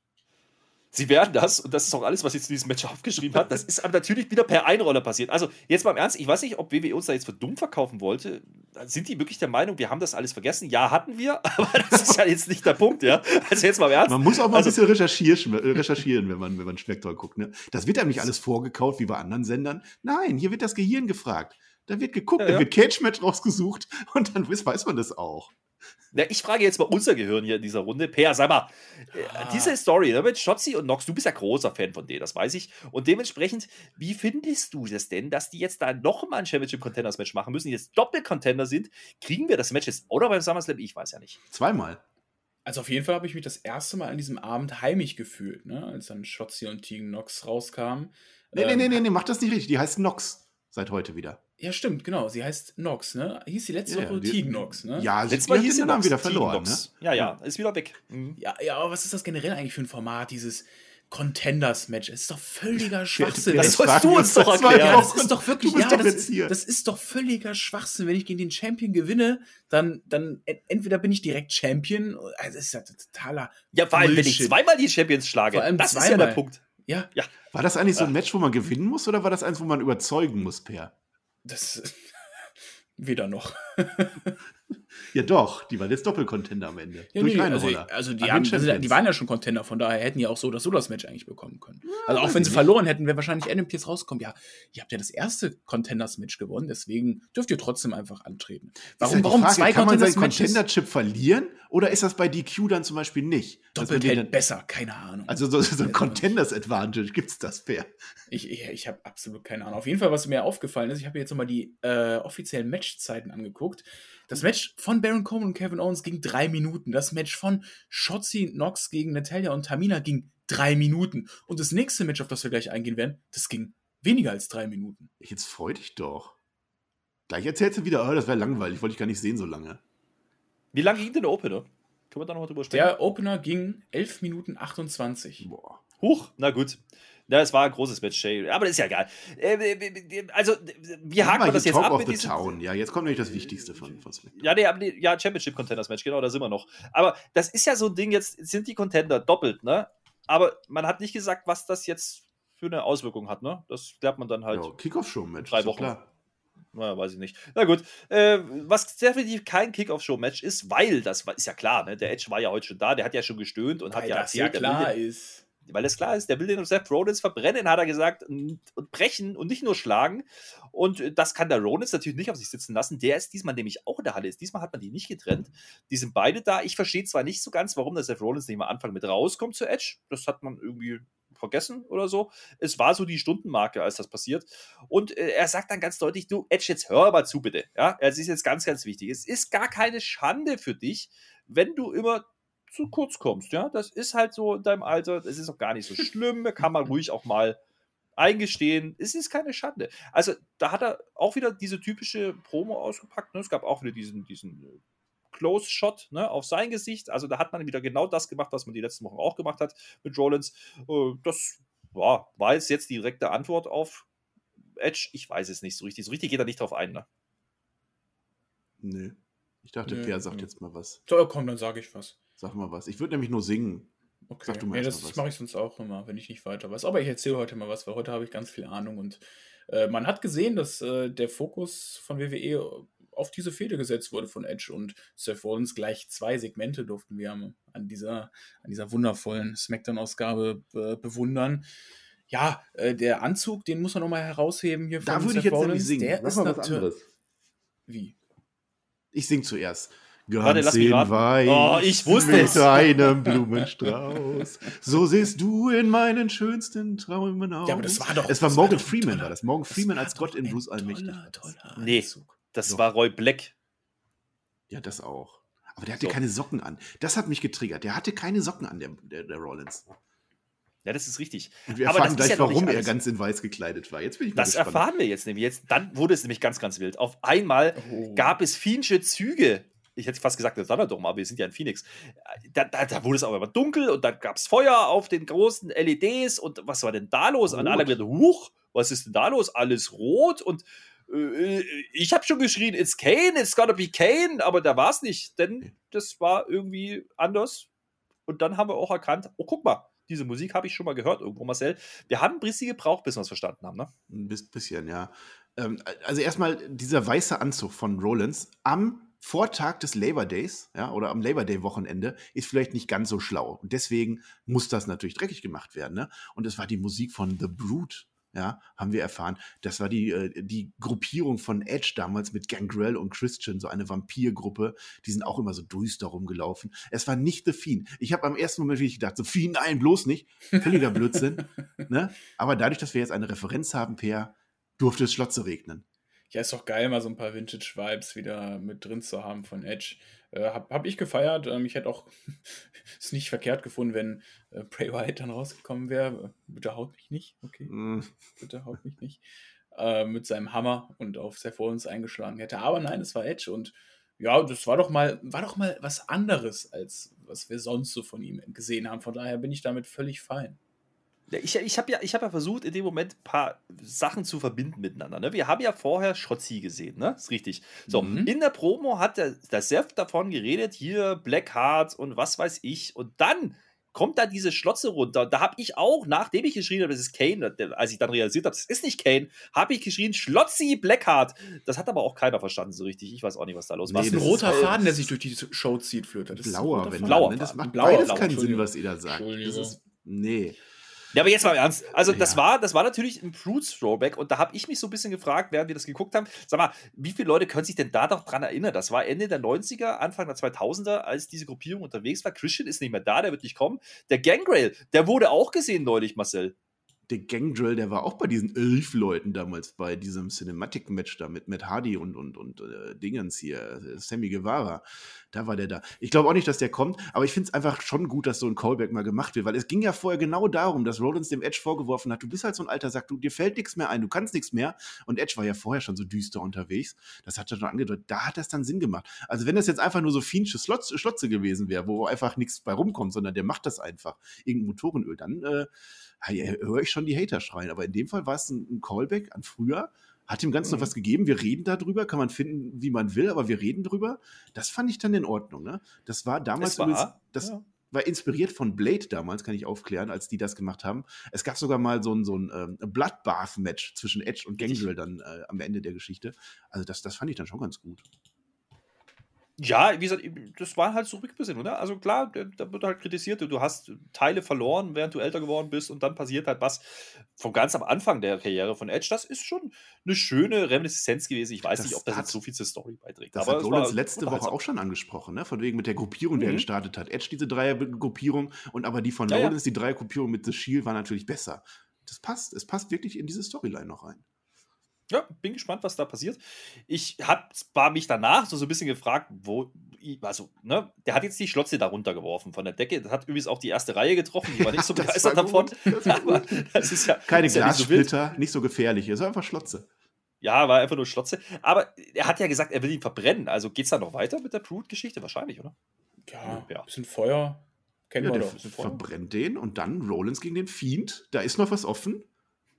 Speaker 2: Sie werden das, und das ist auch alles, was jetzt zu diesem Match aufgeschrieben hat, das ist aber natürlich wieder per Einroller passiert. Also, jetzt mal im Ernst, ich weiß nicht, ob WWE uns da jetzt für dumm verkaufen wollte. Sind die wirklich der Meinung, wir haben das alles vergessen? Ja, hatten wir, aber das ist ja jetzt nicht der Punkt, ja. Also, jetzt mal im Ernst.
Speaker 3: Man muss auch mal also, ein bisschen recherchieren, recherchieren wenn man, wenn man Schmecktoll guckt. Ne? Das wird einem nicht alles vorgekaut wie bei anderen Sendern. Nein, hier wird das Gehirn gefragt. Da wird geguckt, ja, ja. da wird Cage-Match rausgesucht und dann weiß man das auch.
Speaker 2: Ja, ich frage jetzt mal unser Gehirn hier in dieser Runde. Per, sag mal, äh, ah. diese Story ne, mit Shotzi und Nox, du bist ja großer Fan von denen, das weiß ich. Und dementsprechend, wie findest du das denn, dass die jetzt da nochmal ein Championship Contenders Match machen müssen, die jetzt Doppel-Contender sind? Kriegen wir das Match jetzt oder beim SummerSlam? Ich weiß ja nicht.
Speaker 3: Zweimal.
Speaker 4: Also auf jeden Fall habe ich mich das erste Mal an diesem Abend heimisch gefühlt, ne? als dann Shotzi und Tegan Nox rauskamen.
Speaker 3: Nee, ähm, nee, nee, nee, nee, mach das nicht richtig. Die heißt Nox seit heute wieder.
Speaker 4: Ja, stimmt, genau. Sie heißt Nox, ne? Hieß die letzte ja, Woche Teague Nox, ne?
Speaker 3: Ja, letztes Mal hieß sie Namen wieder verloren, ne?
Speaker 2: Ja, ja, ist wieder weg.
Speaker 4: Mhm. Ja, ja, aber was ist das generell eigentlich für ein Format, dieses Contenders-Match? Es ist doch völliger Schwachsinn.
Speaker 2: Das sollst du uns doch erklären.
Speaker 4: Das ist doch wirklich, ja, das ist, das ist, doch völliger Schwachsinn. Wenn ich gegen den Champion gewinne, dann, dann entweder bin ich direkt Champion, also das ist ja totaler
Speaker 2: Ja, vor allem, wenn ich zweimal die Champions schlage, das zweimal. ist ja der Punkt.
Speaker 4: Ja. ja.
Speaker 3: War das eigentlich so ein Match, wo man gewinnen muss, oder war das eins, wo man überzeugen muss, Per?
Speaker 4: Das weder noch.
Speaker 3: Ja, doch, die waren jetzt Doppelcontender am Ende.
Speaker 4: Ja, durch nee, also, also die, haben, die, waren ja schon Contender, von daher hätten die auch so das so das Match eigentlich bekommen können. also auch wenn sie nicht. verloren hätten, wäre wahrscheinlich Pierce rausgekommen. Ja, ihr habt ja das erste Contenders-Match gewonnen, deswegen dürft ihr trotzdem einfach antreten.
Speaker 3: Warum, warum Frage, zwei Kann man seinen Contender-Chip verlieren oder ist das bei DQ dann zum Beispiel nicht?
Speaker 4: Doppelt hält besser, keine Ahnung.
Speaker 3: Also so, so ein Contenders-Advantage gibt es das, fair?
Speaker 4: Ich, ich, ich habe absolut keine Ahnung. Auf jeden Fall, was mir aufgefallen ist, ich habe jetzt nochmal die äh, offiziellen Matchzeiten angeguckt. Das Match von Baron Coleman und Kevin Owens ging drei Minuten. Das Match von Shotzi Knox gegen Natalia und Tamina ging drei Minuten. Und das nächste Match, auf das wir gleich eingehen werden, das ging weniger als drei Minuten.
Speaker 3: Jetzt freu dich doch. Gleich erzählst du wieder, oh, das wäre langweilig, wollte ich gar nicht sehen so lange.
Speaker 2: Wie lange ging denn der Opener? Können wir da noch drüber
Speaker 4: sprechen? Der Opener ging 11 Minuten 28.
Speaker 2: Boah. Huch, na gut. Ja, es war ein großes Match, Shay. Aber das ist ja egal. Äh, also, wie hakt man das jetzt
Speaker 3: Talk ab? Of the Town. Ja, jetzt kommt nämlich das Wichtigste von, von.
Speaker 2: Ja, nee, ja, Championship Contenders Match, genau, da sind wir noch. Aber das ist ja so ein Ding, jetzt sind die Contender doppelt, ne? Aber man hat nicht gesagt, was das jetzt für eine Auswirkung hat, ne? Das klärt man dann halt. Ja,
Speaker 3: Kickoff-Show-Match.
Speaker 2: Drei Wochen. Klar. Na, weiß ich nicht. Na gut. Äh, was definitiv kein Kickoff-Show-Match ist, weil, das ist ja klar, ne? Der Edge war ja heute schon da, der hat ja schon gestöhnt und
Speaker 4: weil
Speaker 2: hat ja
Speaker 4: das erzählt, ja klar ist
Speaker 2: weil das klar ist, der will den Seth Rollins verbrennen, hat er gesagt, und brechen und nicht nur schlagen. Und das kann der Rollins natürlich nicht auf sich sitzen lassen. Der ist diesmal nämlich auch in der Halle. Diesmal hat man die nicht getrennt. Die sind beide da. Ich verstehe zwar nicht so ganz, warum der Seth Rollins nicht mal Anfang mit rauskommt zu Edge. Das hat man irgendwie vergessen oder so. Es war so die Stundenmarke, als das passiert. Und äh, er sagt dann ganz deutlich, du Edge, jetzt hör mal zu bitte. Ja, es ist jetzt ganz, ganz wichtig. Es ist gar keine Schande für dich, wenn du immer zu kurz kommst. Ja, das ist halt so in deinem Alter. Das ist auch gar nicht so schlimm. Kann man ruhig auch mal eingestehen. Es ist keine Schande. Also da hat er auch wieder diese typische Promo ausgepackt. Ne? Es gab auch wieder diesen, diesen äh, Close-Shot ne, auf sein Gesicht. Also da hat man wieder genau das gemacht, was man die letzten Wochen auch gemacht hat mit Rollins. Äh, das ja, war jetzt, jetzt die direkte Antwort auf Edge. Ich weiß es nicht so richtig. So richtig geht er nicht drauf ein. Ne?
Speaker 3: Nö. Ich dachte, Nö, Pierre sagt jetzt mal was.
Speaker 4: So, komm, dann sage ich was.
Speaker 3: Sag mal was. Ich würde nämlich nur singen.
Speaker 4: Okay. Sag du mal ja, das mache ich sonst auch immer, wenn ich nicht weiter weiß. Aber ich erzähle heute mal was, weil heute habe ich ganz viel Ahnung und äh, man hat gesehen, dass äh, der Fokus von WWE auf diese Fehde gesetzt wurde von Edge und Seth Rollins. Gleich zwei Segmente durften wir an dieser, an dieser wundervollen Smackdown-Ausgabe be bewundern. Ja, äh, der Anzug, den muss man nochmal herausheben hier
Speaker 3: von Da würde ich jetzt Rollins.
Speaker 4: singen. Der ist natürlich. Wie?
Speaker 3: Ich sing zuerst. Ganz Warte, lass mich raten.
Speaker 2: oh, ich wusste
Speaker 3: mit
Speaker 2: es.
Speaker 3: einem Blumenstrauß. So siehst du in meinen schönsten Träumen aus.
Speaker 4: Ja, aber das war doch.
Speaker 3: Es war Morgan Freeman, toller, war das. Morgan Freeman als Gott in Bruce Allmächtig. Toller,
Speaker 2: toller nee, das doch. war Roy Black.
Speaker 3: Ja, das auch. Aber der hatte so. keine Socken an. Das hat mich getriggert. Der hatte keine Socken an, der, der, der Rollins.
Speaker 2: Ja, das ist richtig.
Speaker 3: Und wir erfahren gleich, ja warum er ganz in weiß gekleidet war. Jetzt bin ich
Speaker 2: Das gespannt. erfahren wir jetzt nämlich. Jetzt, dann wurde es nämlich ganz, ganz wild. Auf einmal oh. gab es finsche Züge ich hätte fast gesagt, der Thunderdome, aber wir sind ja in Phoenix. Da, da, da wurde es aber immer dunkel und dann gab es Feuer auf den großen LEDs und was war denn da los? Rot. Und alle gesagt, huch, was ist denn da los? Alles rot und äh, ich habe schon geschrien, it's Kane, it's gotta be Kane, aber da war es nicht, denn das war irgendwie anders. Und dann haben wir auch erkannt, oh, guck mal, diese Musik habe ich schon mal gehört irgendwo, Marcel. Wir haben ein bisschen gebraucht, bis wir es verstanden haben, ne?
Speaker 3: Ein bisschen, ja. Ähm, also erstmal dieser weiße Anzug von Rollins am Vortag des Labor Days, ja, oder am Labor Day Wochenende, ist vielleicht nicht ganz so schlau. Und deswegen muss das natürlich dreckig gemacht werden, ne? Und es war die Musik von The Brute, ja, haben wir erfahren. Das war die, äh, die Gruppierung von Edge damals mit Gangrel und Christian, so eine Vampirgruppe. Die sind auch immer so düster rumgelaufen. Es war nicht The Fiend. Ich habe am ersten Moment wirklich gedacht, so Fiend, nein, bloß nicht. Völliger Blödsinn. ne? Aber dadurch, dass wir jetzt eine Referenz haben, Per, durfte es Schlotze regnen.
Speaker 4: Ja, ist doch geil, mal so ein paar Vintage-Vibes wieder mit drin zu haben von Edge. Äh, hab, hab ich gefeiert. Ähm, ich hätte auch es nicht verkehrt gefunden, wenn äh, Bray Wyatt dann rausgekommen wäre. Bitte haut mich nicht, okay? Mm. Bitte haut mich nicht. Äh, mit seinem Hammer und auf Seth Rollins eingeschlagen hätte. Aber nein, es war Edge und ja, das war doch mal, war doch mal was anderes, als was wir sonst so von ihm gesehen haben. Von daher bin ich damit völlig fein.
Speaker 2: Ich, ich habe ja, hab ja versucht, in dem Moment ein paar Sachen zu verbinden miteinander. Ne? Wir haben ja vorher Schrotzi gesehen, ne? Ist richtig. So, mhm. in der Promo hat der, der Seth davon geredet, hier Blackheart und was weiß ich. Und dann kommt da diese Schlotze runter. Da habe ich auch, nachdem ich geschrien habe, das ist Kane, als ich dann realisiert habe, das ist nicht Kane, habe ich geschrien, Schlotzi Blackheart. Das hat aber auch keiner verstanden so richtig. Ich weiß auch nicht, was da los
Speaker 4: war. Nee, das ist ein roter Faden, der sich durch die Show zieht, Flöter.
Speaker 3: blauer, wenn
Speaker 2: blauer.
Speaker 3: Ne? Das macht blauer, beides blauer, keinen Sinn, was ihr da sagt. Das ist, nee.
Speaker 2: Ja, aber jetzt mal im Ernst. Also, das, ja. war, das war natürlich ein Fruits Throwback und da habe ich mich so ein bisschen gefragt, während wir das geguckt haben, sag mal, wie viele Leute können sich denn da doch dran erinnern? Das war Ende der 90er, Anfang der 2000er, als diese Gruppierung unterwegs war. Christian ist nicht mehr da, der wird nicht kommen. Der Gangrail, der wurde auch gesehen neulich, Marcel
Speaker 3: der Gangdrill, der war auch bei diesen elf Leuten damals bei diesem Cinematic-Match da mit Matt Hardy und, und, und äh, Dingens hier, äh, Sammy Guevara. Da war der da. Ich glaube auch nicht, dass der kommt, aber ich finde es einfach schon gut, dass so ein Callback mal gemacht wird, weil es ging ja vorher genau darum, dass Rollins dem Edge vorgeworfen hat, du bist halt so ein alter Sack, du, dir fällt nichts mehr ein, du kannst nichts mehr. Und Edge war ja vorher schon so düster unterwegs. Das hat er schon angedeutet. Da hat das dann Sinn gemacht. Also wenn das jetzt einfach nur so fiensche Schlotze gewesen wäre, wo einfach nichts bei rumkommt, sondern der macht das einfach, irgendein Motorenöl, dann äh, höre ich schon die Hater schreien. Aber in dem Fall war es ein, ein Callback an früher. Hat dem Ganzen mhm. noch was gegeben. Wir reden darüber, kann man finden, wie man will, aber wir reden drüber. Das fand ich dann in Ordnung. Ne? Das war damals,
Speaker 2: war,
Speaker 3: übrigens, das ja. war inspiriert von Blade damals, kann ich aufklären, als die das gemacht haben. Es gab sogar mal so ein, so ein ähm, Bloodbath-Match zwischen Edge und Gangrel dann äh, am Ende der Geschichte. Also das, das fand ich dann schon ganz gut.
Speaker 2: Ja, wie gesagt, das war halt so Rückbesinnung, ne? Also klar, da wird halt kritisiert, du hast Teile verloren, während du älter geworden bist und dann passiert halt was vom ganz am Anfang der Karriere von Edge. Das ist schon eine schöne Reminiszenz gewesen. Ich weiß das nicht, ob das jetzt so viel zur Story beiträgt.
Speaker 3: Das aber hat Rollins letzte Woche auch schon angesprochen, ne? Von wegen mit der Gruppierung, die mhm. er gestartet hat. Edge diese Dreier-Gruppierung und aber die von ja, Rollins, ja. die Dreier-Gruppierung mit The Shield war natürlich besser. Das passt. Es passt wirklich in diese Storyline noch rein.
Speaker 2: Ja, bin gespannt, was da passiert. Ich habe mich danach so, so ein bisschen gefragt, wo, also, ne, der hat jetzt die Schlotze da runtergeworfen von der Decke. Das hat übrigens auch die erste Reihe getroffen, die war nicht so begeistert davon.
Speaker 3: Aber das ist ja. Keine ist Glassplitter, ja nicht, so nicht so gefährlich. Es ist einfach Schlotze.
Speaker 2: Ja, war einfach nur Schlotze. Aber er hat ja gesagt, er will ihn verbrennen. Also geht es da noch weiter mit der Prude-Geschichte? Wahrscheinlich, oder?
Speaker 4: Ja, ja. bisschen Feuer.
Speaker 3: Kennen ja, wir doch. Verbrennt den und dann Rollins gegen den Fiend. Da ist noch was offen.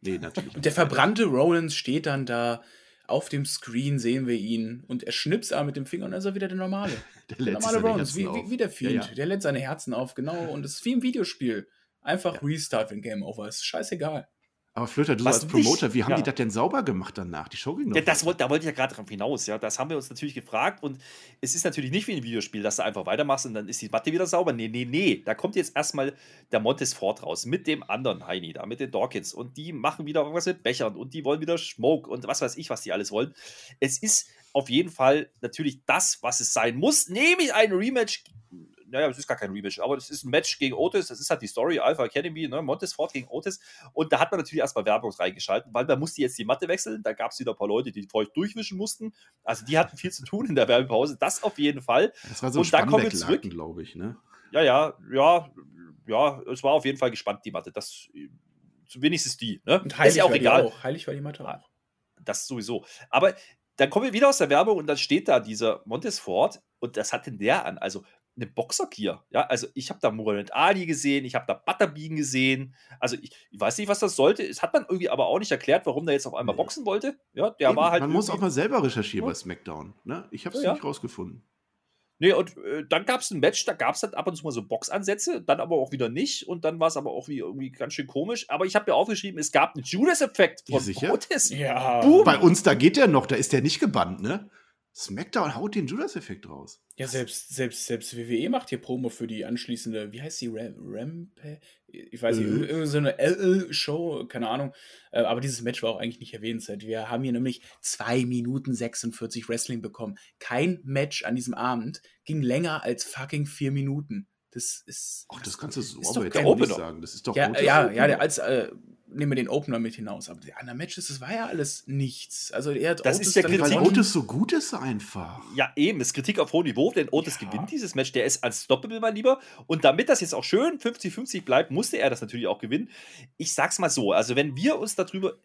Speaker 4: Nee, natürlich. Und der verbrannte Rollins steht dann da. Auf dem Screen sehen wir ihn und er schnippst aber mit dem Finger und dann ist er wieder der normale. der, der normale Rollins, wie, wie, wie, der Fiend. Ja, ja. Der lädt seine Herzen auf, genau. Und es ist wie im Videospiel. Einfach ja. Restart, wenn Game Over ist. Scheißegal.
Speaker 3: Aber Flöter, du Was als Promoter, wie haben ja. die das denn sauber gemacht danach? Die Show ging
Speaker 2: doch. Ja, das wollte, da wollte ich ja gerade drauf hinaus. Ja, das haben wir uns natürlich gefragt. Und es ist natürlich nicht wie ein Videospiel, dass du einfach weitermachst und dann ist die Matte wieder sauber. Nee, nee, nee. Da kommt jetzt erstmal der Montes Ford raus mit dem anderen Heini da, mit den Dawkins. Und die machen wieder irgendwas mit Bechern und die wollen wieder Smoke und was weiß ich, was die alles wollen. Es ist auf jeden Fall natürlich das, was es sein muss, nämlich ein Rematch naja, es ist gar kein Rematch, aber das ist ein Match gegen Otis, das ist halt die Story, Alpha Academy, ne, Montesfort gegen Otis. Und da hat man natürlich erstmal Werbung reingeschalten, weil man musste jetzt die Matte wechseln. Da gab es wieder ein paar Leute, die feucht durchwischen mussten. Also die hatten viel zu tun in der Werbepause. Das auf jeden Fall.
Speaker 3: Das war so und dann kommen wir zurück, glaube ich, ne?
Speaker 2: Ja, ja, ja, ja, es war auf jeden Fall gespannt, die Matte. Das wenigstens die. Ne?
Speaker 4: Und heilig ist ja auch egal. Auch. Heilig war die Matte auch.
Speaker 2: Das sowieso. Aber dann kommen wir wieder aus der Werbung und dann steht da dieser Montesfort und das hat denn der an? Also eine Boxergear. Ja, also ich habe da Muhammad Ali gesehen, ich habe da Butterbean gesehen. Also ich, ich, weiß nicht, was das sollte. Es hat man irgendwie aber auch nicht erklärt, warum der jetzt auf einmal boxen wollte. Ja, der Eben, war halt.
Speaker 3: Man muss auch mal selber recherchieren ja. bei SmackDown. Ne? Ich habe es ja, nicht rausgefunden.
Speaker 2: Nee, und äh, dann gab es ein Match, da gab es dann ab und zu mal so Boxansätze, dann aber auch wieder nicht. Und dann war es aber auch wie, irgendwie ganz schön komisch. Aber ich habe mir aufgeschrieben, es gab einen Judas-Effekt
Speaker 3: von ja, sicher?
Speaker 2: Otis.
Speaker 3: Ja. Boom. Bei uns, da geht der noch, da ist der nicht gebannt, ne? SmackDown haut den Judas-Effekt raus.
Speaker 4: Ja, selbst, selbst, selbst WWE macht hier Promo für die anschließende, wie heißt die, Ram Rampe? Ich weiß nicht, mhm. so eine LL-Show, keine Ahnung. Äh, aber dieses Match war auch eigentlich nicht erwähnenswert. Wir haben hier nämlich 2 Minuten 46 Wrestling bekommen. Kein Match an diesem Abend ging länger als fucking 4 Minuten. Das ist.
Speaker 3: Ach, das kannst du so
Speaker 2: aber jetzt auch nicht
Speaker 3: sagen. Das ist doch
Speaker 4: ja, ja, ja, der als äh, nehmen wir den Opener mit hinaus. Aber die anderen Matches, das war ja alles nichts. Also er hat
Speaker 3: das
Speaker 4: Otis
Speaker 3: ist der Kritik. Weil Otis so gut ist einfach.
Speaker 2: Ja, eben. Das ist Kritik auf hohem Niveau, denn Otis ja. gewinnt dieses Match. Der ist als Stoppable mal lieber. Und damit das jetzt auch schön 50-50 bleibt, musste er das natürlich auch gewinnen. Ich sag's mal so: Also, wenn wir uns darüber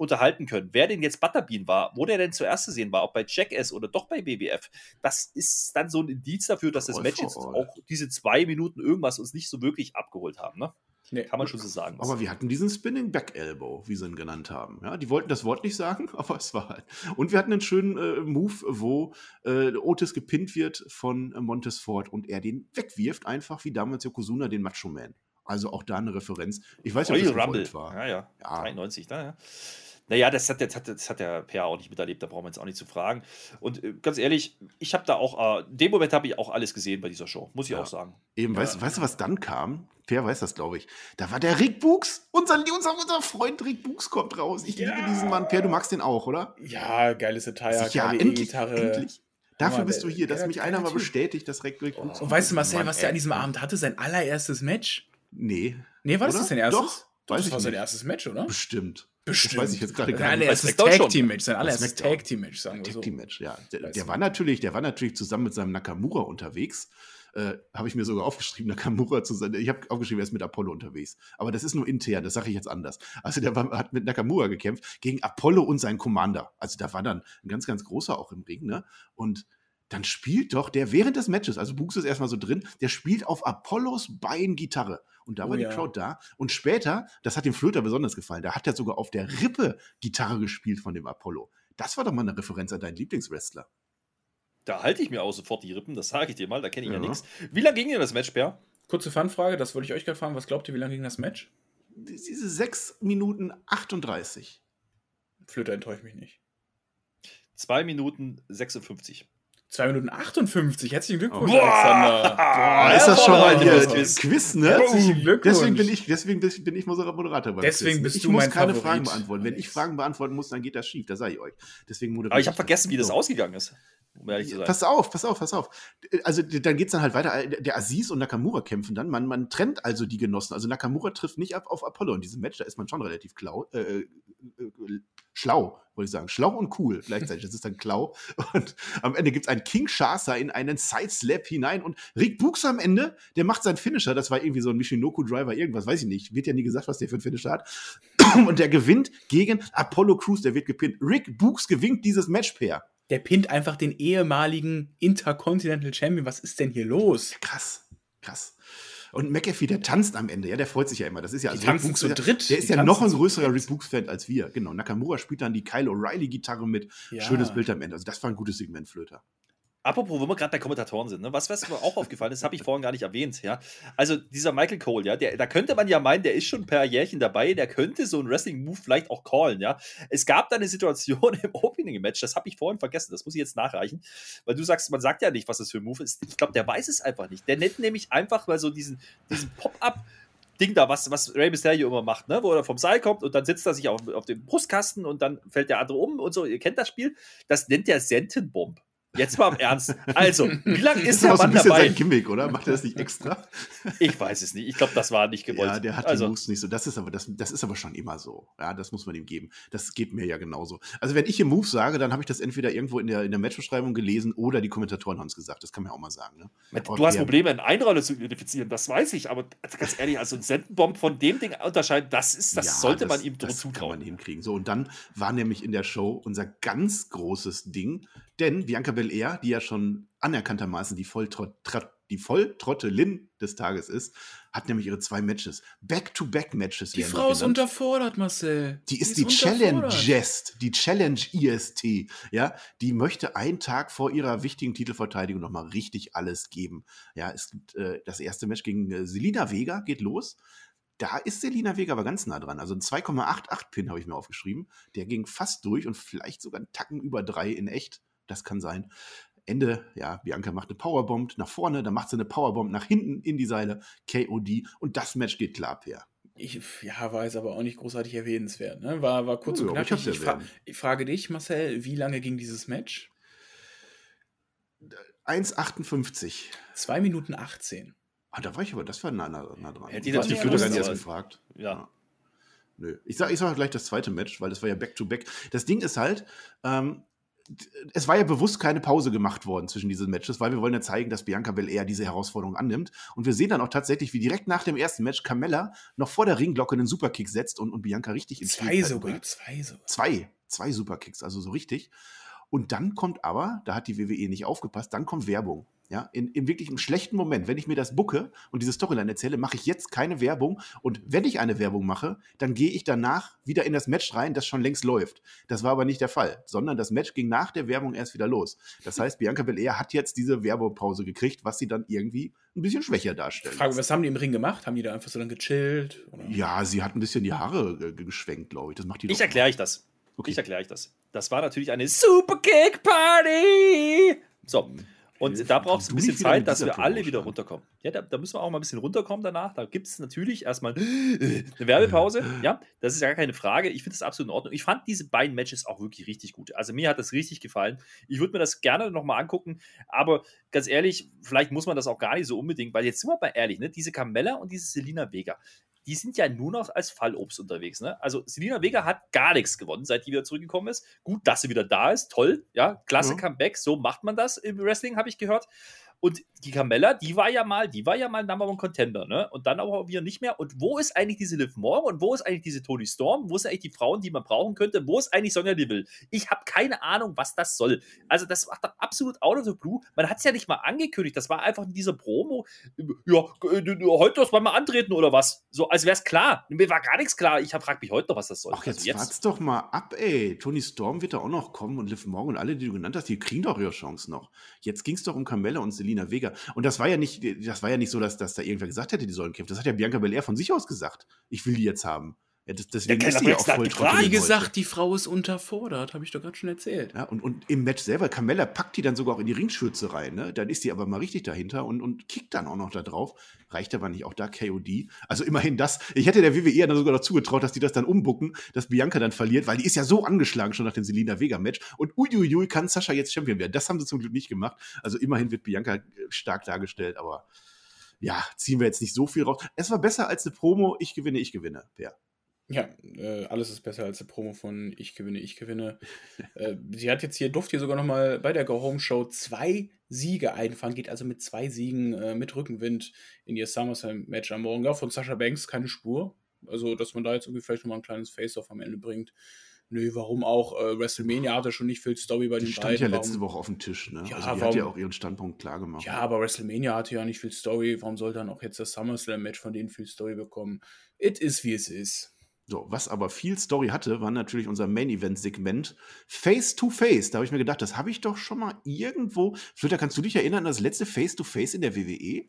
Speaker 2: unterhalten können, wer denn jetzt Butterbean war, wo der denn zuerst zu sehen war, ob bei Jackass oder doch bei BWF, das ist dann so ein Indiz dafür, dass das Match jetzt auch diese zwei Minuten irgendwas uns nicht so wirklich abgeholt haben. Ne? Nee. Kann man schon so sagen.
Speaker 3: Aber wir hatten diesen Spinning Back Elbow, wie sie ihn genannt haben. Ja, die wollten das Wort nicht sagen, aber es war halt. Und wir hatten einen schönen äh, Move, wo äh, Otis gepinnt wird von äh, Montes Ford und er den wegwirft, einfach wie damals Yokozuna den Macho Man. Also auch da eine Referenz. Ich weiß nicht, ob
Speaker 2: das Rumble war. Ja, ja. ja. 93, da, ja. Naja, das hat, das, hat, das hat der Per auch nicht miterlebt, da brauchen wir jetzt auch nicht zu fragen. Und äh, ganz ehrlich, ich habe da auch, äh, in dem Moment habe ich auch alles gesehen bei dieser Show, muss ich ja. auch sagen.
Speaker 3: Eben, ja. weißt, weißt du, was dann kam? Per weiß das, glaube ich. Da war der Rick Books, unser, unser, unser Freund Rick Books kommt raus. Ich ja. liebe diesen Mann. Per, du magst den auch, oder?
Speaker 4: Ja, geiles Attire,
Speaker 3: ja, endlich, Gitarre. Endlich. Dafür bist du hier, dass mich einer mal bestätigt, dass Rick, Rick
Speaker 4: Books. Und weißt du, Marcel, was der an diesem Abend hatte? Sein allererstes Match?
Speaker 3: Nee.
Speaker 4: Nee, war das, das sein erstes?
Speaker 3: Doch.
Speaker 4: Weiß das war sein erstes Match, oder?
Speaker 3: Bestimmt.
Speaker 4: Bestimmt.
Speaker 3: Das weiß ich jetzt gerade gar
Speaker 4: nicht. Sein Tag-Team-Match, sein allererstes Tag-Team-Match, sagen wir so.
Speaker 3: Tag-Team-Match, ja. Der, der war natürlich, der war natürlich zusammen mit seinem Nakamura unterwegs. Äh, habe ich mir sogar aufgeschrieben, Nakamura zu sein. Ich habe aufgeschrieben, er ist mit Apollo unterwegs. Aber das ist nur intern, das sage ich jetzt anders. Also der war, hat mit Nakamura gekämpft gegen Apollo und seinen Commander. Also da war dann ein ganz, ganz großer auch im Ring, ne? Und dann spielt doch der während des Matches, also Buchs ist erstmal so drin, der spielt auf Apollos Bein Gitarre. Und da war oh, die ja. Crowd da. Und später, das hat dem Flöter besonders gefallen, da hat er sogar auf der Rippe Gitarre gespielt von dem Apollo. Das war doch mal eine Referenz an deinen Lieblingswrestler.
Speaker 2: Da halte ich mir auch sofort die Rippen, das sage ich dir mal, da kenne ich ja, ja nichts. Wie lange ging denn das Match, Bär?
Speaker 4: Kurze Fanfrage, das wollte ich euch gerade fragen. Was glaubt ihr, wie lange ging das Match?
Speaker 3: Diese 6 Minuten 38.
Speaker 4: Flöter enttäuscht mich nicht.
Speaker 2: 2 Minuten 56.
Speaker 4: 2 Minuten 58. Herzlichen Glückwunsch, Boah. Alexander.
Speaker 3: Boah, ist das schon mal hier Quiz, Quiz ne? Herzlichen Glückwunsch. Deswegen bin ich, deswegen bin ich Moderator
Speaker 4: beim Deswegen
Speaker 3: Quiz.
Speaker 4: bist
Speaker 3: ich
Speaker 4: du
Speaker 3: muss
Speaker 4: mein
Speaker 3: keine
Speaker 4: Favorit.
Speaker 3: Fragen beantworten. Wenn ich Fragen beantworten muss, dann geht das schief. Das sage ich euch. Deswegen moderiere
Speaker 2: Aber ich habe vergessen, wie das ausgegangen ist.
Speaker 3: Um ehrlich zu sein. Pass auf, pass auf, pass auf. Also dann geht es dann halt weiter. Der Aziz und Nakamura kämpfen dann. Man, man trennt also die Genossen. Also Nakamura trifft nicht ab auf Apollo in diesem Match. Da ist man schon relativ klau, äh, äh, äh schlau, wollte ich sagen. Schlau und cool gleichzeitig. Das ist dann klau. Und am Ende gibt es einen King Shasa in einen Side-Slap hinein. Und Rick Books am Ende, der macht seinen Finisher. Das war irgendwie so ein Michinoku-Driver, irgendwas, weiß ich nicht. Wird ja nie gesagt, was der für einen Finisher hat. Und der gewinnt gegen Apollo Crews. Der wird gepinnt. Rick Books gewinnt dieses Match-Pair.
Speaker 4: Der pinnt einfach den ehemaligen Intercontinental Champion. Was ist denn hier los?
Speaker 3: Krass, krass. Und McAfee, der tanzt am Ende, ja, der freut sich ja immer. Das ist ja
Speaker 4: also tanzen zu dritt.
Speaker 3: Der ist ja noch ein größerer Rick Books-Fan als wir. Genau. Nakamura spielt dann die Kyle O'Reilly-Gitarre mit. Ja. Schönes Bild am Ende. Also, das war ein gutes Segment, Flöter.
Speaker 2: Apropos, wo wir gerade bei Kommentatoren sind, ne? was, was mir auch aufgefallen ist, habe ich vorhin gar nicht erwähnt, ja. Also dieser Michael Cole, ja, der, da könnte man ja meinen, der ist schon ein paar Jährchen dabei, der könnte so einen Wrestling-Move vielleicht auch callen, ja. Es gab da eine Situation im Opening-Match, das habe ich vorhin vergessen, das muss ich jetzt nachreichen, weil du sagst, man sagt ja nicht, was das für ein Move ist. Ich glaube, der weiß es einfach nicht. Der nennt nämlich einfach mal so diesen, diesen Pop-Up- Ding da, was, was Rey Mysterio immer macht, ne? wo er vom Seil kommt und dann sitzt er sich auf, auf dem Brustkasten und dann fällt der andere um und so. Ihr kennt das Spiel. Das nennt der Sentenbomb. Jetzt mal im Ernst. Also, wie lange ist der Mann dabei? Das ist ein sein
Speaker 3: Gimmick, oder? Macht er das nicht extra?
Speaker 2: ich weiß es nicht. Ich glaube, das war nicht gewollt.
Speaker 3: Ja, der hat also. die Moves nicht so. Das ist, aber, das, das ist aber schon immer so. Ja, das muss man ihm geben. Das geht mir ja genauso. Also, wenn ich hier Moves sage, dann habe ich das entweder irgendwo in der, in der Matchbeschreibung gelesen oder die Kommentatoren haben es gesagt. Das kann man auch mal sagen. Ne?
Speaker 2: Du hast Probleme, eine Einrolle zu identifizieren, das weiß ich. Aber ganz ehrlich, also ein Sendenbomb von dem Ding unterscheiden, das, ist, das ja, sollte das, man ihm das zutrauen.
Speaker 3: kann man hinkriegen. So, und dann war nämlich in der Show unser ganz großes Ding denn Bianca Belair, die ja schon anerkanntermaßen die Volltrott die Volltrottelin des Tages ist, hat nämlich ihre zwei Matches. Back-to-Back-Matches.
Speaker 4: Die Frau ist unterfordert, Marcel.
Speaker 3: Die ist die, die Challenge Jest, die Challenge IST. Ja, die möchte einen Tag vor ihrer wichtigen Titelverteidigung nochmal richtig alles geben. Ja, es gibt äh, das erste Match gegen äh, Selina Vega, geht los. Da ist Selina Vega aber ganz nah dran. Also ein 2,88 Pin habe ich mir aufgeschrieben. Der ging fast durch und vielleicht sogar einen Tacken über drei in echt. Das kann sein. Ende, ja, Bianca macht eine Powerbomb nach vorne, dann macht sie eine Powerbomb nach hinten in die Seile, KOD und das Match geht klar, Per.
Speaker 4: Ich, ja, war jetzt aber auch nicht großartig erwähnenswert. Ne? War, war kurz oh, und knackig. Ich, ich, fra ich, frage dich, Marcel, wie lange ging dieses Match?
Speaker 3: 1,58.
Speaker 4: 2 Minuten 18.
Speaker 3: Ah, da war ich aber, das war nah, nah, nah dran.
Speaker 2: Hätte ich
Speaker 3: nicht erst gefragt.
Speaker 2: Ja. ja.
Speaker 3: Nö. Ich sage ich sag gleich das zweite Match, weil das war ja Back-to-Back. -back. Das Ding ist halt, ähm, es war ja bewusst keine Pause gemacht worden zwischen diesen Matches, weil wir wollen ja zeigen, dass Bianca Belair diese Herausforderung annimmt. Und wir sehen dann auch tatsächlich, wie direkt nach dem ersten Match Carmella noch vor der Ringglocke einen Superkick setzt und, und Bianca richtig
Speaker 4: ins Zwei sogar, bringt. zwei sogar.
Speaker 3: Zwei, zwei Superkicks, also so richtig. Und dann kommt aber, da hat die WWE nicht aufgepasst, dann kommt Werbung. Ja, in, in wirklich einem schlechten Moment, wenn ich mir das bucke und diese Storyline erzähle, mache ich jetzt keine Werbung. Und wenn ich eine Werbung mache, dann gehe ich danach wieder in das Match rein, das schon längst läuft. Das war aber nicht der Fall, sondern das Match ging nach der Werbung erst wieder los. Das heißt, Bianca Belair hat jetzt diese Werbepause gekriegt, was sie dann irgendwie ein bisschen schwächer darstellt.
Speaker 4: Frage, was haben die im Ring gemacht? Haben die da einfach so dann gechillt?
Speaker 3: Oder? Ja, sie hat ein bisschen die Haare äh, geschwenkt, glaube ich. Das macht die
Speaker 2: Ich erkläre euch das. Okay. Ich erkläre euch das. Das war natürlich eine Superkick Party. So. Mhm. Und da braucht es ein bisschen Zeit, dass wir alle wieder runterkommen. Ja, da, da, müssen wir auch mal ein bisschen runterkommen danach. Da gibt es natürlich erstmal eine Werbepause. Ja, das ist ja gar keine Frage. Ich finde das absolut in Ordnung. Ich fand diese beiden Matches auch wirklich richtig gut. Also mir hat das richtig gefallen. Ich würde mir das gerne nochmal angucken. Aber ganz ehrlich, vielleicht muss man das auch gar nicht so unbedingt, weil jetzt sind wir mal ehrlich, ne? diese Carmella und diese Selina Vega, die sind ja nur noch als Fallobst unterwegs. Ne? Also Selina Vega hat gar nichts gewonnen, seit die wieder zurückgekommen ist. Gut, dass sie wieder da ist, toll, ja, klasse ja. Comeback, so macht man das im Wrestling, habe ich gehört. Und die Carmella, die war ja mal, die war ja mal Number One Contender, ne? Und dann aber wieder nicht mehr. Und wo ist eigentlich diese Liv Morgan und wo ist eigentlich diese Tony Storm? Wo sind eigentlich die Frauen, die man brauchen könnte? Wo ist eigentlich Sonja Deville? Ich habe keine Ahnung, was das soll. Also, das war doch absolut out of the blue. Man hat es ja nicht mal angekündigt. Das war einfach in dieser Promo. Ja, heute das mal antreten oder was? So, als wäre es klar. Mir war gar nichts klar. Ich frage mich heute noch, was das soll.
Speaker 3: Ach, jetzt, also jetzt wart's doch mal ab, ey. Tony Storm wird da auch noch kommen und Liv Morgan und alle, die du genannt hast, die kriegen doch ihre Chance noch. Jetzt ging es doch um Carmella und Selina Vega. Und das war ja nicht, das war ja nicht so, dass, dass da irgendwer gesagt hätte, die sollen kämpfen. Das hat ja Bianca Belair von sich aus gesagt. Ich will die jetzt haben. Ja, das, deswegen
Speaker 4: ist sie ja auch voll Wie gesagt, die Frau ist unterfordert, habe ich doch gerade schon erzählt.
Speaker 3: Ja, und, und im Match selber, Carmella packt die dann sogar auch in die Ringschürze rein. Ne? Dann ist die aber mal richtig dahinter und, und kickt dann auch noch da drauf. Reicht aber nicht auch da KOD. Also immerhin das. Ich hätte der WWE dann sogar noch zugetraut, dass die das dann umbucken, dass Bianca dann verliert, weil die ist ja so angeschlagen schon nach dem Selina Vega Match. Und uiuiui, kann Sascha jetzt Champion werden. Das haben sie zum Glück nicht gemacht. Also immerhin wird Bianca stark dargestellt, aber ja, ziehen wir jetzt nicht so viel raus. Es war besser als eine Promo. Ich gewinne, ich gewinne. Ja.
Speaker 4: Ja, äh, alles ist besser als die Promo von Ich gewinne, ich gewinne. äh, sie hat jetzt hier, durfte hier sogar nochmal bei der Go Home Show zwei Siege einfahren, geht also mit zwei Siegen äh, mit Rückenwind in ihr SummerSlam-Match am Morgen. Ja, von Sascha Banks keine Spur. Also, dass man da jetzt irgendwie vielleicht nochmal ein kleines Face-Off am Ende bringt. Nö, warum auch? Äh, WrestleMania hatte schon nicht viel Story bei
Speaker 3: die
Speaker 4: den
Speaker 3: stand beiden. stand ja letzte Woche auf dem Tisch, ne?
Speaker 4: Ja,
Speaker 3: also die
Speaker 4: warum,
Speaker 3: hat ja auch ihren Standpunkt klar gemacht.
Speaker 4: Ja, aber WrestleMania hatte ja nicht viel Story. Warum soll dann auch jetzt das SummerSlam-Match von denen viel Story bekommen? It is, wie es ist.
Speaker 3: So, was aber viel Story hatte, war natürlich unser Main-Event-Segment Face-to-Face. Da habe ich mir gedacht, das habe ich doch schon mal irgendwo. Flöter, kannst du dich erinnern an das letzte Face-to-Face in der WWE?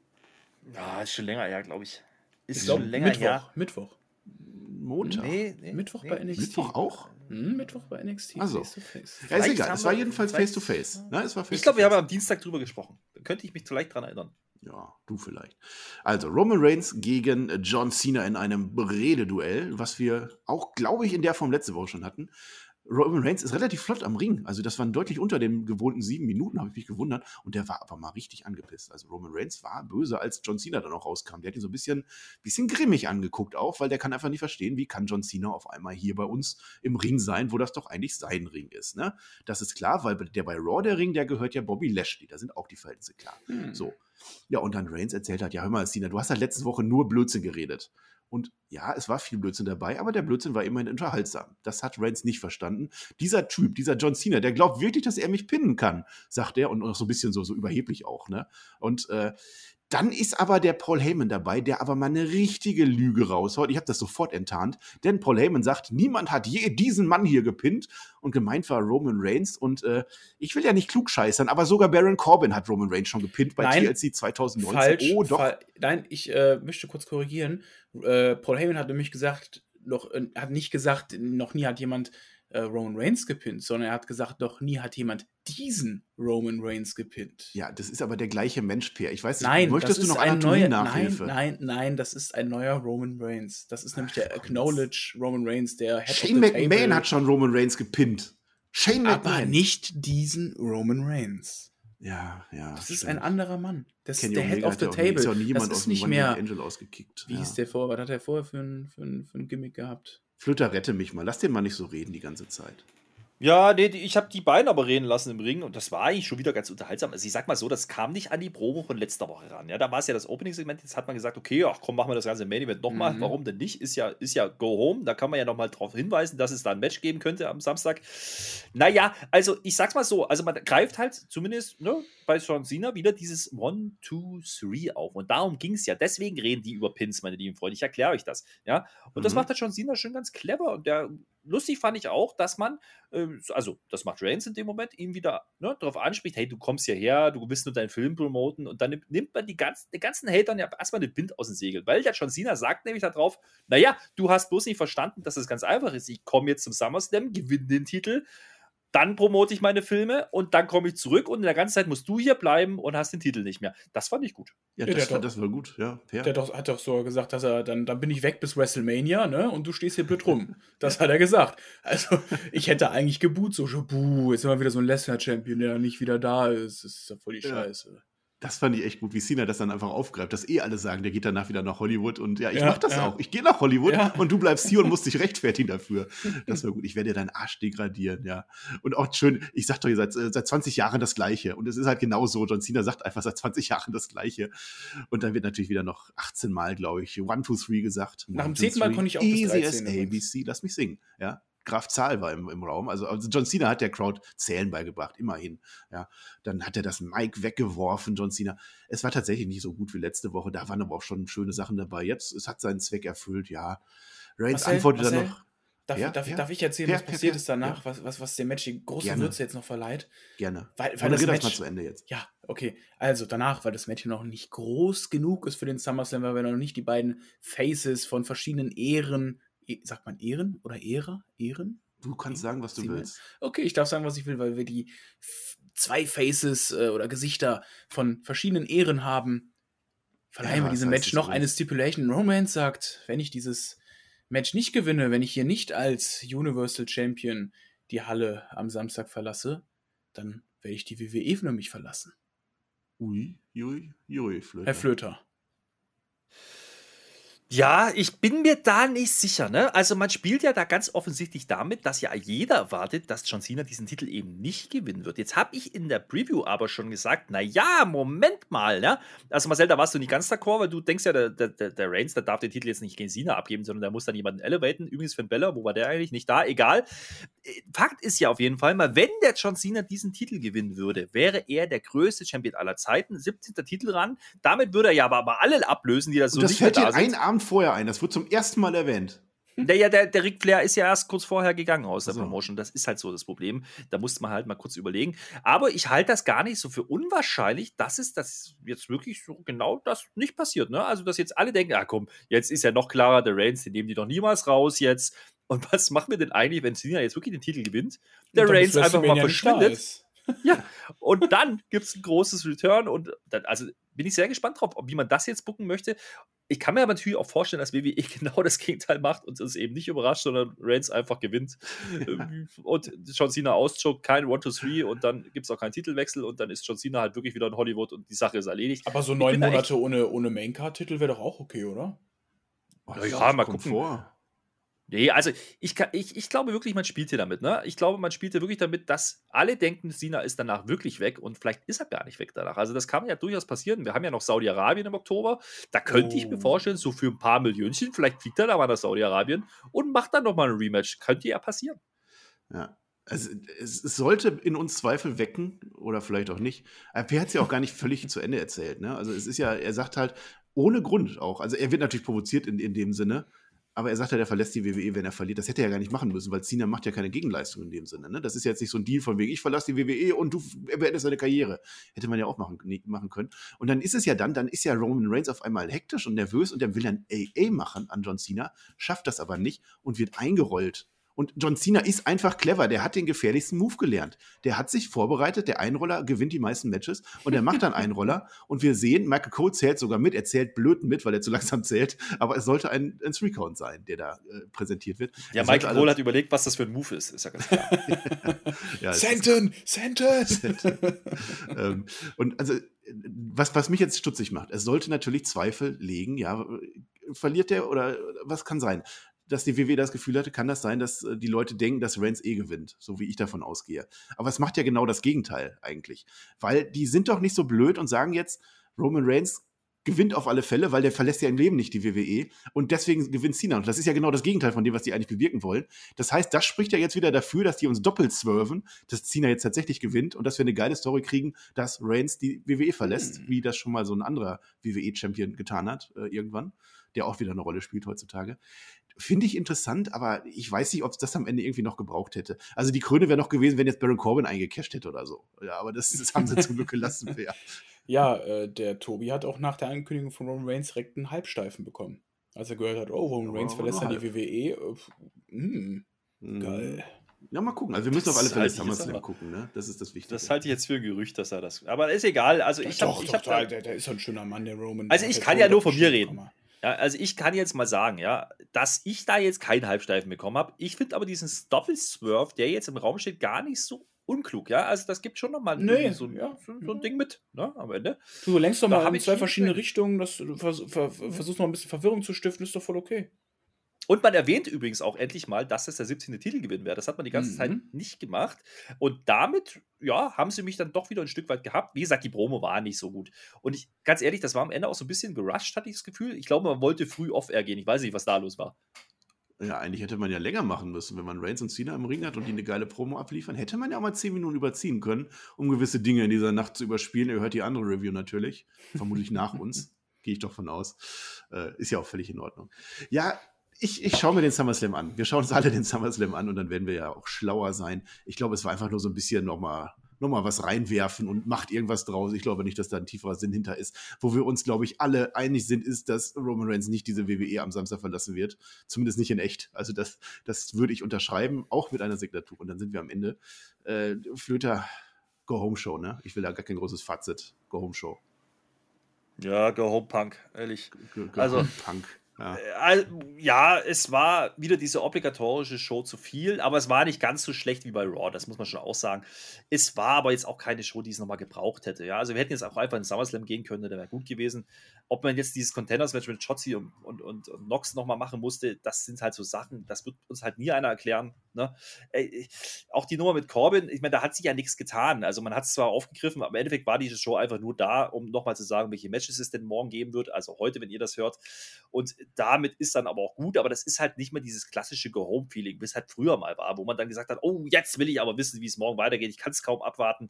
Speaker 2: Ja, ist schon länger her, glaube ich.
Speaker 4: Ist ich schon länger Mittwoch, her.
Speaker 3: Mittwoch. Montag.
Speaker 4: Nee, nee, Mittwoch nee. bei NXT.
Speaker 3: Mittwoch auch?
Speaker 4: Hm, Mittwoch bei NXT.
Speaker 3: Also. Face to face. Ja, ist egal. Es war jedenfalls face to face. Ne? Es war
Speaker 2: face ich glaube, wir haben am Dienstag drüber gesprochen. Da könnte ich mich vielleicht dran erinnern.
Speaker 3: Ja, du vielleicht. Also Roman Reigns gegen John Cena in einem Rededuell, was wir auch, glaube ich, in der Form letzte Woche schon hatten. Roman Reigns ist relativ flott am Ring. Also, das waren deutlich unter den gewohnten sieben Minuten, habe ich mich gewundert. Und der war aber mal richtig angepisst. Also, Roman Reigns war böse, als John Cena dann auch rauskam. Der hat ihn so ein bisschen, bisschen grimmig angeguckt, auch, weil der kann einfach nicht verstehen, wie kann John Cena auf einmal hier bei uns im Ring sein, wo das doch eigentlich sein Ring ist. Ne? Das ist klar, weil der bei Raw der Ring, der gehört ja Bobby Lashley. Da sind auch die Verhältnisse klar. Hm. So. Ja, und dann Reigns erzählt hat: Ja, hör mal, Cena, du hast halt letzte Woche nur Blödsinn geredet. Und Ja, es war viel Blödsinn dabei, aber der Blödsinn war immerhin unterhaltsam. Das hat Reigns nicht verstanden. Dieser Typ, dieser John Cena, der glaubt wirklich, dass er mich pinnen kann, sagt er und noch so ein bisschen so, so überheblich auch. Ne? Und äh, dann ist aber der Paul Heyman dabei, der aber mal eine richtige Lüge raushaut. Ich habe das sofort enttarnt, denn Paul Heyman sagt, niemand hat je diesen Mann hier gepinnt und gemeint war Roman Reigns und äh, ich will ja nicht klug scheißern, aber sogar Baron Corbin hat Roman Reigns schon gepinnt bei Nein, TLC 2019.
Speaker 4: Falsch, oh, doch. Nein, ich äh, möchte kurz korrigieren. Äh, Paul Heyman hat nämlich gesagt, noch, äh, hat nicht gesagt, noch nie hat jemand äh, Roman Reigns gepinnt, sondern er hat gesagt, noch nie hat jemand diesen Roman Reigns gepinnt.
Speaker 3: Ja, das ist aber der gleiche Mensch, Per. Ich weiß
Speaker 4: nicht, nein, möchtest du noch ein neuer Nachhilfe? Nein, nein, nein, das ist ein neuer Roman Reigns. Das ist nämlich der Acknowledge Roman Reigns, der
Speaker 3: Head Shane McMahon hat schon Roman Reigns gepinnt.
Speaker 4: Shane McMahon. Aber nicht diesen Roman Reigns.
Speaker 3: Ja, ja.
Speaker 4: Das ist ein anderer Mann. Das Kenny ist der Head of the Table. Ist auch
Speaker 3: niemand
Speaker 4: das ist nicht mehr.
Speaker 3: Angel ausgekickt.
Speaker 4: Wie ja. ist der vor? Was hat er vorher für ein, für, ein, für ein Gimmick gehabt?
Speaker 3: Flöter, rette mich mal. Lass den mal nicht so reden die ganze Zeit.
Speaker 2: Ja, nee, ich habe die beiden aber reden lassen im Ring und das war eigentlich schon wieder ganz unterhaltsam. Also ich sag mal so, das kam nicht an die Promo von letzter Woche ran. Ja, da war es ja das Opening-Segment, jetzt hat man gesagt, okay, ach komm, machen wir das ganze Main Event nochmal. Mhm. Warum denn nicht? Ist ja, ist ja Go Home. Da kann man ja nochmal drauf hinweisen, dass es da ein Match geben könnte am Samstag. Naja, also ich sag's mal so, also man greift halt zumindest ne, bei John Cena wieder dieses One, Two, Three auf. Und darum ging es ja. Deswegen reden die über Pins, meine lieben Freunde. Ich erkläre euch das. Ja, und mhm. das macht halt John Cena schon ganz clever. Und der lustig fand ich auch, dass man, äh, also das macht Reigns in dem Moment, ihn wieder ne, darauf anspricht, hey, du kommst hierher, du willst nur deinen Film promoten und dann nimmt man die ganzen, die ganzen Hatern ja erstmal den Wind aus dem Segel, weil der John Cena sagt nämlich darauf, naja, du hast bloß nicht verstanden, dass es ganz einfach ist, ich komme jetzt zum SummerSlam, gewinne den Titel, dann promote ich meine Filme und dann komme ich zurück und in der ganzen Zeit musst du hier bleiben und hast den Titel nicht mehr. Das fand ich gut.
Speaker 3: Ja, das, ja, war, das war gut, ja.
Speaker 4: Fair. Der doch, hat doch so gesagt, dass er, dann, dann bin ich weg bis WrestleMania, ne? Und du stehst hier blöd rum. Das hat er gesagt. Also, ich hätte eigentlich geboot, so, buh, jetzt sind wir wieder so ein Lesnar-Champion, der nicht wieder da ist. Das ist ja voll die ja.
Speaker 3: Das fand ich echt gut, wie Cena das dann einfach aufgreift, dass eh alle sagen, der geht danach wieder nach Hollywood und ja, ich ja, mach das ja. auch. Ich gehe nach Hollywood ja. und du bleibst hier und musst dich rechtfertigen dafür. Das war gut. Ich werde dir deinen Arsch degradieren, ja. Und auch schön, ich sag doch ihr seit, seit 20 Jahren das Gleiche. Und es ist halt genau so. John Cena sagt einfach seit 20 Jahren das Gleiche. Und dann wird natürlich wieder noch 18 Mal, glaube ich, One, Two, Three gesagt.
Speaker 4: Nach dem 10. Mal konnte ich auch
Speaker 3: Easy as ABC, lass mich singen, ja. Graf Zahl war im, im Raum. Also, also, John Cena hat der Crowd Zählen beigebracht, immerhin. Ja, dann hat er das Mic weggeworfen, John Cena. Es war tatsächlich nicht so gut wie letzte Woche. Da waren aber auch schon schöne Sachen dabei. Jetzt, es hat seinen Zweck erfüllt, ja. Reigns antwortet dann noch.
Speaker 4: Darf, ja, darf, ja. darf, ich erzählen, ja, was passiert ist danach, was, was, was dem Match die große Gerne. Würze jetzt noch verleiht?
Speaker 3: Gerne.
Speaker 4: Weil, weil das, Match,
Speaker 3: das mal zu Ende jetzt.
Speaker 4: Ja, okay. Also danach, weil das Match noch nicht groß genug ist für den SummerSlam, weil wir noch nicht die beiden Faces von verschiedenen Ehren, sagt man Ehren oder Ehre? Ehren?
Speaker 3: Du kannst sagen, was du willst.
Speaker 4: Okay, ich darf sagen, was ich will, weil wir die zwei Faces äh, oder Gesichter von verschiedenen Ehren haben. Verleihen ja, wir diesem Match noch eine Stipulation. Romance sagt, wenn ich dieses Match nicht gewinne, wenn ich hier nicht als Universal Champion die Halle am Samstag verlasse, dann werde ich die WWE für mich verlassen.
Speaker 3: Ui, ui, ui,
Speaker 4: Flöter. Herr Flöter.
Speaker 2: Ja, ich bin mir da nicht sicher. Ne? Also man spielt ja da ganz offensichtlich damit, dass ja jeder erwartet, dass John Cena diesen Titel eben nicht gewinnen wird. Jetzt habe ich in der Preview aber schon gesagt, na ja, Moment mal. Ne? Also Marcel, da warst du nicht ganz d'accord, weil du denkst ja, der, der, der Reigns, der darf den Titel jetzt nicht gegen Cena abgeben, sondern der muss dann jemanden elevaten. Übrigens Finn Bella, wo war der eigentlich? Nicht da, egal. Fakt ist ja auf jeden Fall mal, wenn der John Cena diesen Titel gewinnen würde, wäre er der größte Champion aller Zeiten, 17. Titel ran. Damit würde er ja aber, aber alle ablösen, die da so
Speaker 3: Und das nicht fällt dir ein Abend vorher ein. Das wird zum ersten Mal erwähnt.
Speaker 2: Der, ja, der, der Ric Flair ist ja erst kurz vorher gegangen aus der so. Promotion. Das ist halt so das Problem. Da musste man halt mal kurz überlegen. Aber ich halte das gar nicht so für unwahrscheinlich, dass es das jetzt wirklich so genau das nicht passiert. Ne? Also, dass jetzt alle denken, ja komm, jetzt ist ja noch klarer, der Reigns, den nehmen die doch niemals raus jetzt. Und was machen wir denn eigentlich, wenn Cena jetzt wirklich den Titel gewinnt? Der Reigns einfach mal verschwindet. Ja, und dann gibt es ein großes Return und dann, also bin ich sehr gespannt drauf, wie man das jetzt bucken möchte. Ich kann mir aber natürlich auch vorstellen, dass WWE genau das Gegenteil macht und es eben nicht überrascht, sondern Reigns einfach gewinnt und John Cena auschokt, kein 1, 2, 3 und dann gibt es auch keinen Titelwechsel und dann ist John Cena halt wirklich wieder in Hollywood und die Sache ist erledigt.
Speaker 4: Aber so neun Monate ohne, ohne Maincard-Titel wäre doch auch okay, oder?
Speaker 2: Oh, ja, mal gucken. Vor. Nee, also ich, kann, ich, ich glaube wirklich, man spielt hier damit. Ne? Ich glaube, man spielt hier wirklich damit, dass alle denken, Sina ist danach wirklich weg und vielleicht ist er gar nicht weg danach. Also das kann ja durchaus passieren. Wir haben ja noch Saudi-Arabien im Oktober. Da könnte oh. ich mir oh. vorstellen, so für ein paar Millionchen, vielleicht fliegt er da mal nach Saudi-Arabien und macht dann nochmal ein Rematch. Könnte ja passieren.
Speaker 3: Ja. Also, es, es, sollte in uns Zweifel wecken oder vielleicht auch nicht. RP hat es ja auch gar nicht völlig zu Ende erzählt. Ne? Also es ist ja, er sagt halt, ohne Grund auch. Also er wird natürlich provoziert in, in dem Sinne, aber er sagt ja, er verlässt die WWE, wenn er verliert. Das hätte er ja gar nicht machen müssen, weil Cena macht ja keine Gegenleistung in dem Sinne. Ne? Das ist jetzt nicht so ein Deal von wegen, ich verlasse die WWE und du beendest deine Karriere. Hätte man ja auch machen, machen können. Und dann ist es ja dann, dann ist ja Roman Reigns auf einmal hektisch und nervös und der will dann AA machen an John Cena, schafft das aber nicht und wird eingerollt und John Cena ist einfach clever. Der hat den gefährlichsten Move gelernt. Der hat sich vorbereitet. Der Einroller gewinnt die meisten Matches und er macht dann Einroller. Und wir sehen, Michael Cole zählt sogar mit. Er zählt blöd mit, weil er zu langsam zählt. Aber es sollte ein, ein Three-Count sein, der da äh, präsentiert wird.
Speaker 2: Ja, Michael also Cole hat überlegt, was das für ein Move ist. Ist ja ganz klar.
Speaker 4: ja, Senten! Senten!
Speaker 3: ähm, und also, was, was mich jetzt stutzig macht, es sollte natürlich Zweifel legen, ja, verliert der oder was kann sein? Dass die WWE das Gefühl hatte, kann das sein, dass äh, die Leute denken, dass Reigns eh gewinnt, so wie ich davon ausgehe. Aber es macht ja genau das Gegenteil eigentlich. Weil die sind doch nicht so blöd und sagen jetzt, Roman Reigns gewinnt auf alle Fälle, weil der verlässt ja im Leben nicht die WWE und deswegen gewinnt Cena. Und das ist ja genau das Gegenteil von dem, was die eigentlich bewirken wollen. Das heißt, das spricht ja jetzt wieder dafür, dass die uns doppelt swerven, dass Cena jetzt tatsächlich gewinnt und dass wir eine geile Story kriegen, dass Reigns die WWE verlässt, mhm. wie das schon mal so ein anderer WWE-Champion getan hat, äh, irgendwann, der auch wieder eine Rolle spielt heutzutage. Finde ich interessant, aber ich weiß nicht, ob es das am Ende irgendwie noch gebraucht hätte. Also die Krone wäre noch gewesen, wenn jetzt Baron Corbin eingecasht hätte oder so. Ja, aber das, das haben sie zum Glück gelassen. Ja,
Speaker 4: ja äh, der Tobi hat auch nach der Ankündigung von Roman Reigns direkt einen Halbsteifen bekommen. Als er gehört hat, oh, Roman Reigns verlässt dann die WWE. Äh, hm,
Speaker 3: mhm. geil. Ja, mal gucken. Also wir müssen das auf alle Fälle SummerSlam gucken, ne? Das ist das Wichtigste.
Speaker 2: Das halte ich jetzt für Gerücht, dass er das. Aber ist egal. Also ich
Speaker 4: habe.
Speaker 2: Doch, hab
Speaker 4: doch, der, der, ist ein schöner Mann, der Roman.
Speaker 2: Also ich kann ja nur von mir reden. Ja, also ich kann jetzt mal sagen, ja, dass ich da jetzt keinen Halbsteifen bekommen habe. Ich finde aber diesen Doppel-Swerve, der jetzt im Raum steht, gar nicht so unklug, ja. Also das gibt schon nochmal
Speaker 4: nee,
Speaker 2: so, ja, so, so, ein Ding mit, ne, am Ende.
Speaker 4: Du lenkst doch mal in zwei verschiedene Richtungen, dass du vers vers versuchst mal ein bisschen Verwirrung zu stiften, ist doch voll okay.
Speaker 2: Und man erwähnt übrigens auch endlich mal, dass es der 17. Titelgewinn wäre. Das hat man die ganze mhm. Zeit nicht gemacht. Und damit, ja, haben sie mich dann doch wieder ein Stück weit gehabt. Wie gesagt, die Promo war nicht so gut. Und ich, ganz ehrlich, das war am Ende auch so ein bisschen gerusht, hatte ich das Gefühl. Ich glaube, man wollte früh off-air gehen. Ich weiß nicht, was da los war.
Speaker 3: Ja, eigentlich hätte man ja länger machen müssen, wenn man Reigns und Cena im Ring hat und die eine geile Promo abliefern. Hätte man ja auch mal zehn Minuten überziehen können, um gewisse Dinge in dieser Nacht zu überspielen. Ihr hört die andere Review natürlich. Vermutlich nach uns. Gehe ich doch von aus. Äh, ist ja auch völlig in Ordnung. Ja, ich, ich schaue mir den SummerSlam an. Wir schauen uns alle den SummerSlam an und dann werden wir ja auch schlauer sein. Ich glaube, es war einfach nur so ein bisschen nochmal noch mal was reinwerfen und macht irgendwas draus. Ich glaube nicht, dass da ein tieferer Sinn hinter ist. Wo wir uns, glaube ich, alle einig sind, ist, dass Roman Reigns nicht diese WWE am Samstag verlassen wird. Zumindest nicht in echt. Also das, das würde ich unterschreiben, auch mit einer Signatur. Und dann sind wir am Ende. Äh, Flöter, Go Home Show, ne? Ich will da gar kein großes Fazit. Go Home Show.
Speaker 2: Ja, Go Home Punk, ehrlich.
Speaker 3: Go, go also, Punk.
Speaker 2: Ja. Äh, ja, es war wieder diese obligatorische Show zu viel, aber es war nicht ganz so schlecht wie bei Raw, das muss man schon auch sagen. Es war aber jetzt auch keine Show, die es nochmal gebraucht hätte. Ja, also wir hätten jetzt auch einfach in SummerSlam gehen können, der wäre gut gewesen. Ob man jetzt dieses Contenders-Match mit Chotzi und, und, und, und Nox nochmal machen musste, das sind halt so Sachen, das wird uns halt nie einer erklären. Ne? Ey, auch die Nummer mit Corbin, ich meine, da hat sich ja nichts getan. Also man hat es zwar aufgegriffen, aber im Endeffekt war diese Show einfach nur da, um nochmal zu sagen, welche Matches es denn morgen geben wird, also heute, wenn ihr das hört. Und damit ist dann aber auch gut, aber das ist halt nicht mehr dieses klassische Go-Home-Feeling, wie es halt früher mal war, wo man dann gesagt hat, oh, jetzt will ich aber wissen, wie es morgen weitergeht, ich kann es kaum abwarten.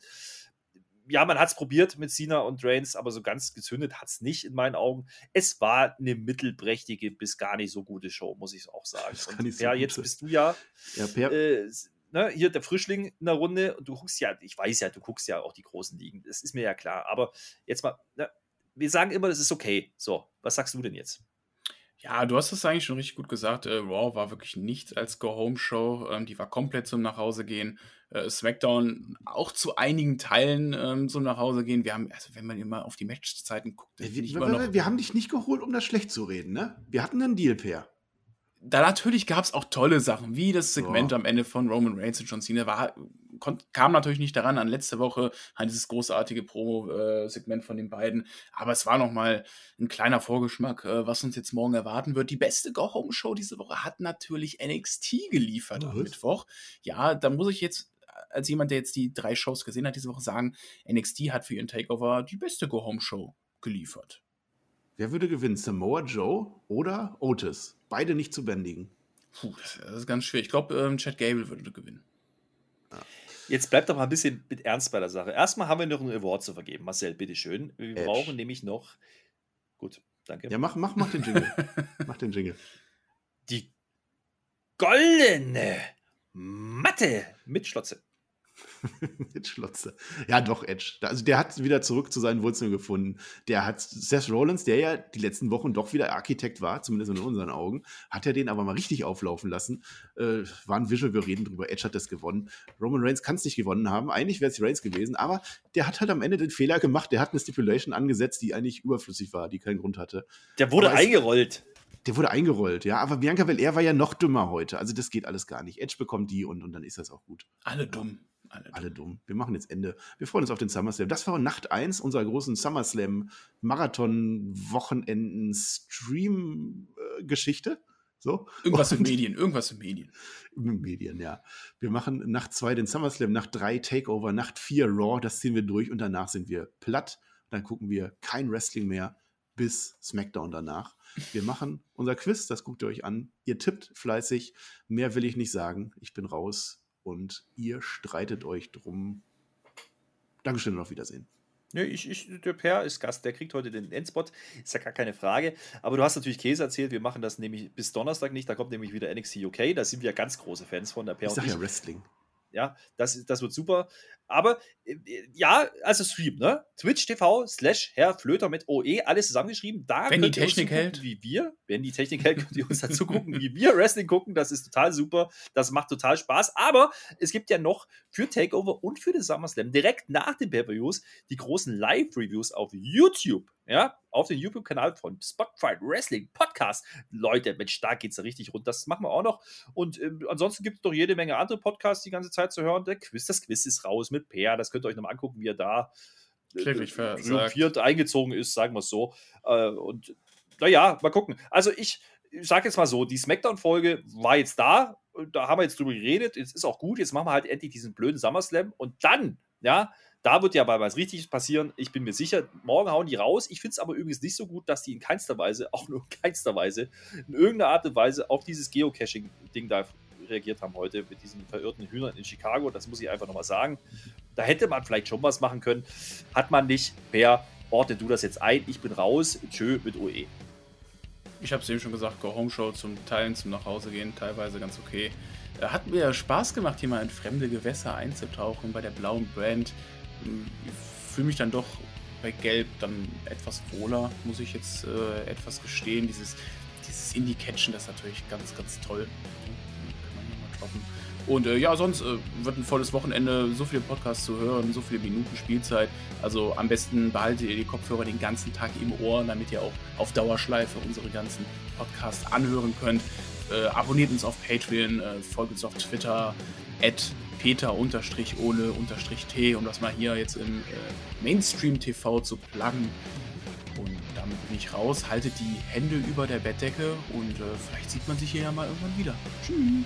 Speaker 2: Ja, man hat es probiert mit Cena und Reigns, aber so ganz gezündet hat es nicht in meinen Augen. Es war eine mittelprächtige bis gar nicht so gute Show, muss ich auch sagen. Und, so ja, jetzt bist du ja, ja per äh, ne, hier der Frischling in der Runde und du guckst ja, ich weiß ja, du guckst ja auch die großen Ligen, das ist mir ja klar, aber jetzt mal, ne, wir sagen immer, das ist okay. So, was sagst du denn jetzt?
Speaker 4: Ja, du hast es eigentlich schon richtig gut gesagt. Äh, Raw war wirklich nichts als Go-Home-Show. Ähm, die war komplett zum Nachhausegehen. Äh, SmackDown auch zu einigen Teilen ähm, zum Nachhausegehen. Wir haben, also wenn man immer auf die Matchzeiten guckt,
Speaker 3: ja, wir, wir, wir, haben dich nicht geholt, um das schlecht zu reden, ne? Wir hatten einen Deal, Per.
Speaker 4: Da natürlich gab es auch tolle Sachen, wie das Segment oh. am Ende von Roman Reigns und John Cena war kam natürlich nicht daran an letzte Woche, an dieses großartige Promo-Segment von den beiden. Aber es war nochmal ein kleiner Vorgeschmack, äh, was uns jetzt morgen erwarten wird. Die beste Go-Home-Show diese Woche hat natürlich NXT geliefert oh, am Mittwoch. Ja, da muss ich jetzt als jemand, der jetzt die drei Shows gesehen hat diese Woche, sagen, NXT hat für ihren Takeover die beste Go-Home-Show geliefert.
Speaker 3: Wer würde gewinnen? Samoa Joe oder Otis? Beide nicht zu bändigen.
Speaker 4: Puh, das ist ganz schwer. Ich glaube, ähm, Chad Gable würde gewinnen.
Speaker 2: Jetzt bleibt doch mal ein bisschen mit Ernst bei der Sache. Erstmal haben wir noch einen Award zu vergeben. Marcel, bitteschön. Wir Edge. brauchen nämlich noch. Gut, danke.
Speaker 3: Ja, mach, mach, mach den Jingle. mach den Jingle.
Speaker 2: Die goldene Matte mit Schlotze.
Speaker 3: mit Schlotze. Ja, doch, Edge. Also der hat wieder zurück zu seinen Wurzeln gefunden. Der hat Seth Rollins, der ja die letzten Wochen doch wieder Architekt war, zumindest in unseren Augen, hat er den aber mal richtig auflaufen lassen. Äh, war ein Visual, wir reden drüber. Edge hat das gewonnen. Roman Reigns kann es nicht gewonnen haben. Eigentlich wäre es Reigns gewesen, aber der hat halt am Ende den Fehler gemacht. Der hat eine Stipulation angesetzt, die eigentlich überflüssig war, die keinen Grund hatte.
Speaker 2: Der wurde eingerollt.
Speaker 3: Der wurde eingerollt, ja. Aber Bianca Belair war ja noch dümmer heute. Also das geht alles gar nicht. Edge bekommt die und, und dann ist das auch gut.
Speaker 4: Alle dumm.
Speaker 3: Alle dumm. Alle dumm. Wir machen jetzt Ende. Wir freuen uns auf den SummerSlam. Das war Nacht 1 unserer großen SummerSlam-Marathon-Wochenenden-Stream-Geschichte. So.
Speaker 4: Irgendwas in Medien, irgendwas in Medien.
Speaker 3: In Medien, ja. Wir machen Nacht 2 den SummerSlam, Nacht 3 Takeover, Nacht 4 Raw, das ziehen wir durch und danach sind wir platt. Dann gucken wir kein Wrestling mehr bis SmackDown danach. Wir machen unser Quiz, das guckt ihr euch an. Ihr tippt fleißig. Mehr will ich nicht sagen. Ich bin raus und ihr streitet euch drum. Dankeschön und auf Wiedersehen.
Speaker 2: Nö, ich, ich, der Per ist Gast, der kriegt heute den Endspot, ist ja gar keine Frage. Aber du hast natürlich Käse erzählt, wir machen das nämlich bis Donnerstag nicht, da kommt nämlich wieder NXT UK, da sind wir ja ganz große Fans von der Per.
Speaker 3: Ich sag ja Wrestling.
Speaker 2: Ja, das, das wird super. Aber äh, ja, also Stream, ne? Twitch TV slash Herr Flöter mit OE, alles zusammengeschrieben. Da
Speaker 4: wenn die Technik hält.
Speaker 2: Wie wir, wenn die Technik hält, könnt ihr uns dazu gucken, wie wir Wrestling gucken. Das ist total super. Das macht total Spaß. Aber es gibt ja noch für Takeover und für den SummerSlam direkt nach den Pay-Per-Views die großen Live-Reviews auf YouTube. Ja, auf den YouTube-Kanal von Spotify Wrestling Podcast. Leute, Mensch, da geht's richtig rund. Das machen wir auch noch. Und äh, ansonsten gibt es doch jede Menge andere Podcasts die ganze Zeit zu hören. Der Quiz, das Quiz ist raus mit Peer. Das könnt ihr euch nochmal angucken, wie er da
Speaker 4: triumphiert
Speaker 2: eingezogen ist, sagen wir es so. Äh, und naja, mal gucken. Also ich, ich sage jetzt mal so, die Smackdown-Folge war jetzt da. Da haben wir jetzt drüber geredet. Jetzt ist auch gut. Jetzt machen wir halt endlich diesen blöden SummerSlam. Und dann, ja, da wird ja bei was Richtiges passieren. Ich bin mir sicher, morgen hauen die raus. Ich finde es aber übrigens nicht so gut, dass die in keinster Weise, auch nur in keinster Weise, in irgendeiner Art und Weise auf dieses Geocaching-Ding da reagiert haben heute mit diesen verirrten Hühnern in Chicago. Das muss ich einfach nochmal sagen. Da hätte man vielleicht schon was machen können. Hat man nicht. Per, ordne du das jetzt ein. Ich bin raus. Tschö mit OE.
Speaker 4: Ich habe es eben schon gesagt, Go Home Show zum Teilen, zum Nachhausegehen, teilweise ganz okay. Äh, hat mir Spaß gemacht, hier mal in fremde Gewässer einzutauchen bei der blauen Brand ich fühle mich dann doch bei Gelb dann etwas wohler, muss ich jetzt äh, etwas gestehen. Dieses, dieses Indie-Catchen, das ist natürlich ganz, ganz toll. Droppen. Und äh, ja, sonst äh, wird ein volles Wochenende, so viele Podcasts zu hören, so viele Minuten Spielzeit. Also am besten behaltet ihr die Kopfhörer den ganzen Tag im Ohr, damit ihr auch auf Dauerschleife unsere ganzen Podcasts anhören könnt. Äh, abonniert uns auf Patreon, äh, folgt uns auf Twitter, at Peter-ohne-t, um das mal hier jetzt im äh, Mainstream-TV zu pluggen. Und damit bin ich raus. Haltet die Hände über der Bettdecke und äh, vielleicht sieht man sich hier ja mal irgendwann wieder. Tschüss.